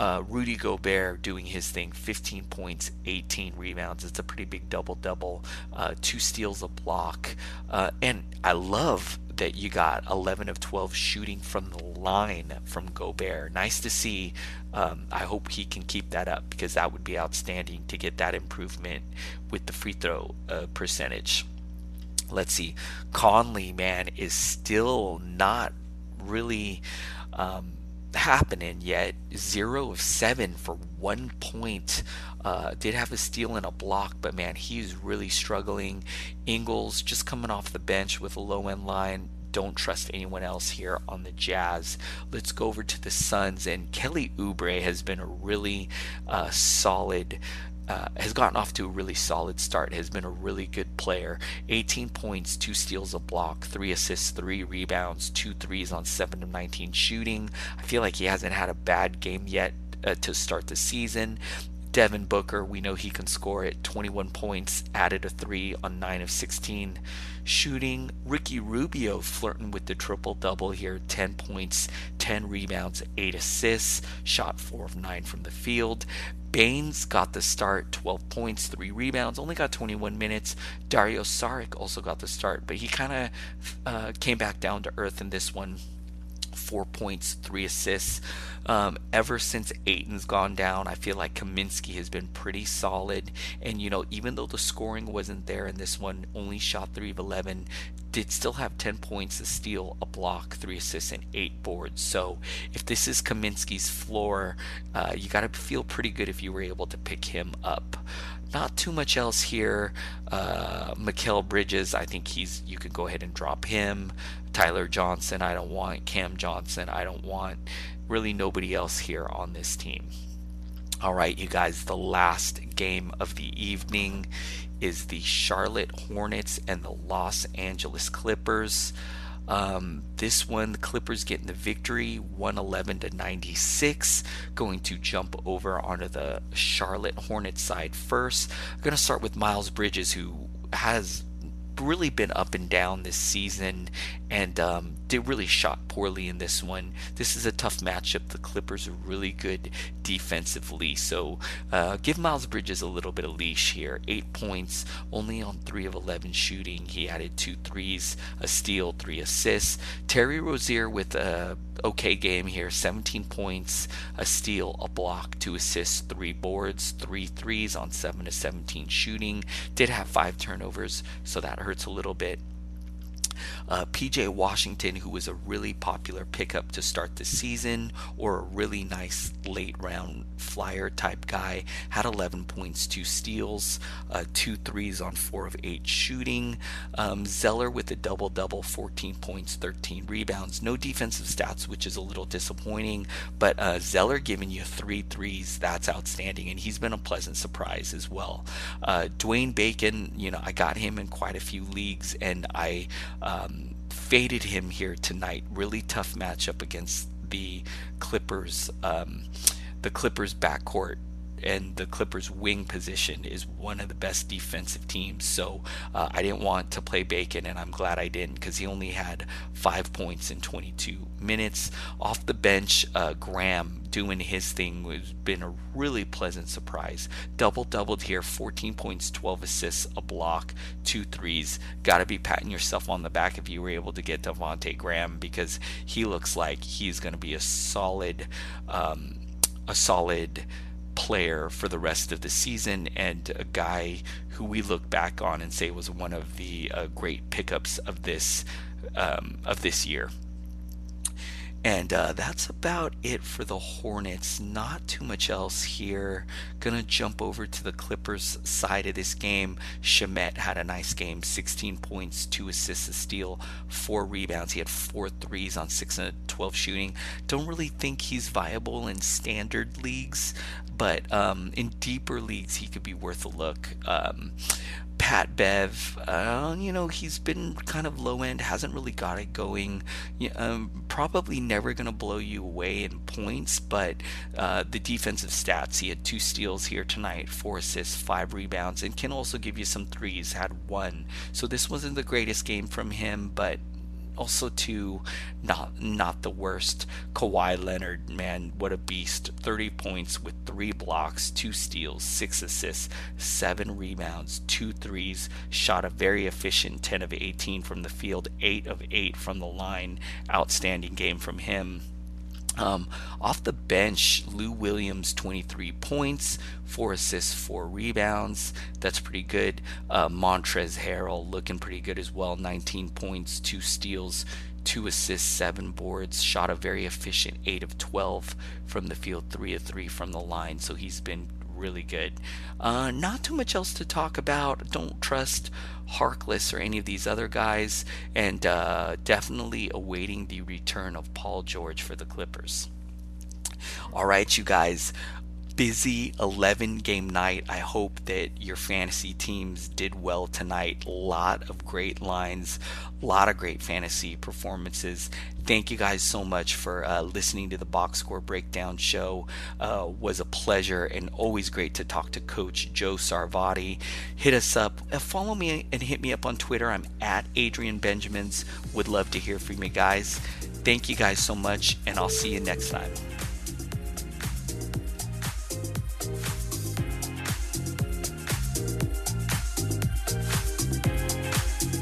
uh, Rudy Gobert doing his thing 15 points, 18 rebounds. It's a pretty big double double, uh, two steals, a block. Uh, and I love that you got 11 of 12 shooting from the line from Gobert. Nice to see. Um, I hope he can keep that up because that would be outstanding to get that improvement with the free throw uh, percentage. Let's see. Conley, man, is still not really. Um, happening yet. Zero of seven for one point. Uh, did have a steal and a block, but man, he's really struggling. Ingles just coming off the bench with a low end line. Don't trust anyone else here on the Jazz. Let's go over to the Suns, and Kelly Oubre has been a really uh, solid uh, has gotten off to a really solid start, has been a really good player. 18 points, 2 steals, a block, 3 assists, 3 rebounds, 2 threes on 7 of 19 shooting. I feel like he hasn't had a bad game yet uh, to start the season. Devin Booker, we know he can score at 21 points, added a 3 on 9 of 16 shooting. Ricky Rubio flirting with the triple double here 10 points, 10 rebounds, 8 assists, shot 4 of 9 from the field. Baynes got the start, 12 points, 3 rebounds, only got 21 minutes. Dario Saric also got the start, but he kind of uh, came back down to earth in this one. Four points, three assists. Um, ever since Ayton's gone down, I feel like Kaminsky has been pretty solid. And, you know, even though the scoring wasn't there in this one, only shot 3 of 11, did still have 10 points, a steal, a block, 3 assists, and 8 boards. So if this is Kaminsky's floor, uh, you got to feel pretty good if you were able to pick him up. Not too much else here. Uh, Mikal Bridges, I think he's you can go ahead and drop him. Tyler Johnson, I don't want. Cam Johnson, I don't want really nobody else here on this team. All right, you guys, the last game of the evening is the Charlotte Hornets and the Los Angeles Clippers. Um, this one, the Clippers getting the victory, 111 to 96. Going to jump over onto the Charlotte Hornets side first. I'm going to start with Miles Bridges, who has really been up and down this season and um, they really shot poorly in this one. This is a tough matchup. The Clippers are really good defensively, so uh, give Miles Bridges a little bit of leash here. Eight points, only on three of 11 shooting. He added two threes, a steal, three assists. Terry Rozier with a okay game here 17 points, a steal, a block, two assists, three boards, three threes on 7 to 17 shooting. Did have five turnovers, so that hurts a little bit. Uh, PJ Washington, who was a really popular pickup to start the season, or a really nice late round flyer type guy, had 11 points, two steals, uh, two threes on four of eight shooting. Um, Zeller with a double double, 14 points, 13 rebounds. No defensive stats, which is a little disappointing, but uh, Zeller giving you three threes, that's outstanding, and he's been a pleasant surprise as well. Uh, Dwayne Bacon, you know, I got him in quite a few leagues, and I um, faded him here tonight. Really tough matchup against the Clippers. Um, the Clippers backcourt and the Clippers wing position is one of the best defensive teams. So uh, I didn't want to play Bacon, and I'm glad I didn't because he only had five points in 22 minutes. Off the bench, uh, Graham doing his thing has been a really pleasant surprise. Double doubled here 14 points, 12 assists, a block, two threes. Got to be patting yourself on the back if you were able to get Devonte Graham because he looks like he's going to be a solid. Um, a solid player for the rest of the season and a guy who we look back on and say was one of the uh, great pickups of this um, of this year. And uh, that's about it for the Hornets. Not too much else here. Gonna jump over to the Clippers side of this game. Shamet had a nice game 16 points, 2 assists, a steal, 4 rebounds. He had 4 threes on 6 and 12 shooting. Don't really think he's viable in standard leagues, but um, in deeper leagues, he could be worth a look. Um, Pat Bev, uh, you know, he's been kind of low end, hasn't really got it going. Um, probably never going to blow you away in points, but uh, the defensive stats he had two steals here tonight, four assists, five rebounds, and can also give you some threes, had one. So this wasn't the greatest game from him, but also too not not the worst. Kawhi Leonard, man, what a beast! 30 points with three blocks, two steals, six assists, seven rebounds, two threes. Shot a very efficient 10 of 18 from the field, eight of eight from the line. Outstanding game from him. Um, off the bench, Lou Williams, 23 points, 4 assists, 4 rebounds. That's pretty good. Uh, Montrezl Harrell looking pretty good as well, 19 points, 2 steals, 2 assists, 7 boards. Shot a very efficient 8 of 12 from the field, 3 of 3 from the line. So he's been really good. Uh, not too much else to talk about. Don't trust Harkless or any of these other guys, and uh, definitely awaiting the return of Paul George for the Clippers. All right, you guys busy 11 game night. I hope that your fantasy teams did well tonight. A lot of great lines, a lot of great fantasy performances. Thank you guys so much for uh, listening to the box score breakdown show. Uh, was a pleasure and always great to talk to Coach Joe Sarvadi. Hit us up, uh, follow me and hit me up on Twitter. I'm at Adrian Benjamins. Would love to hear from you guys. Thank you guys so much, and I'll see you next time.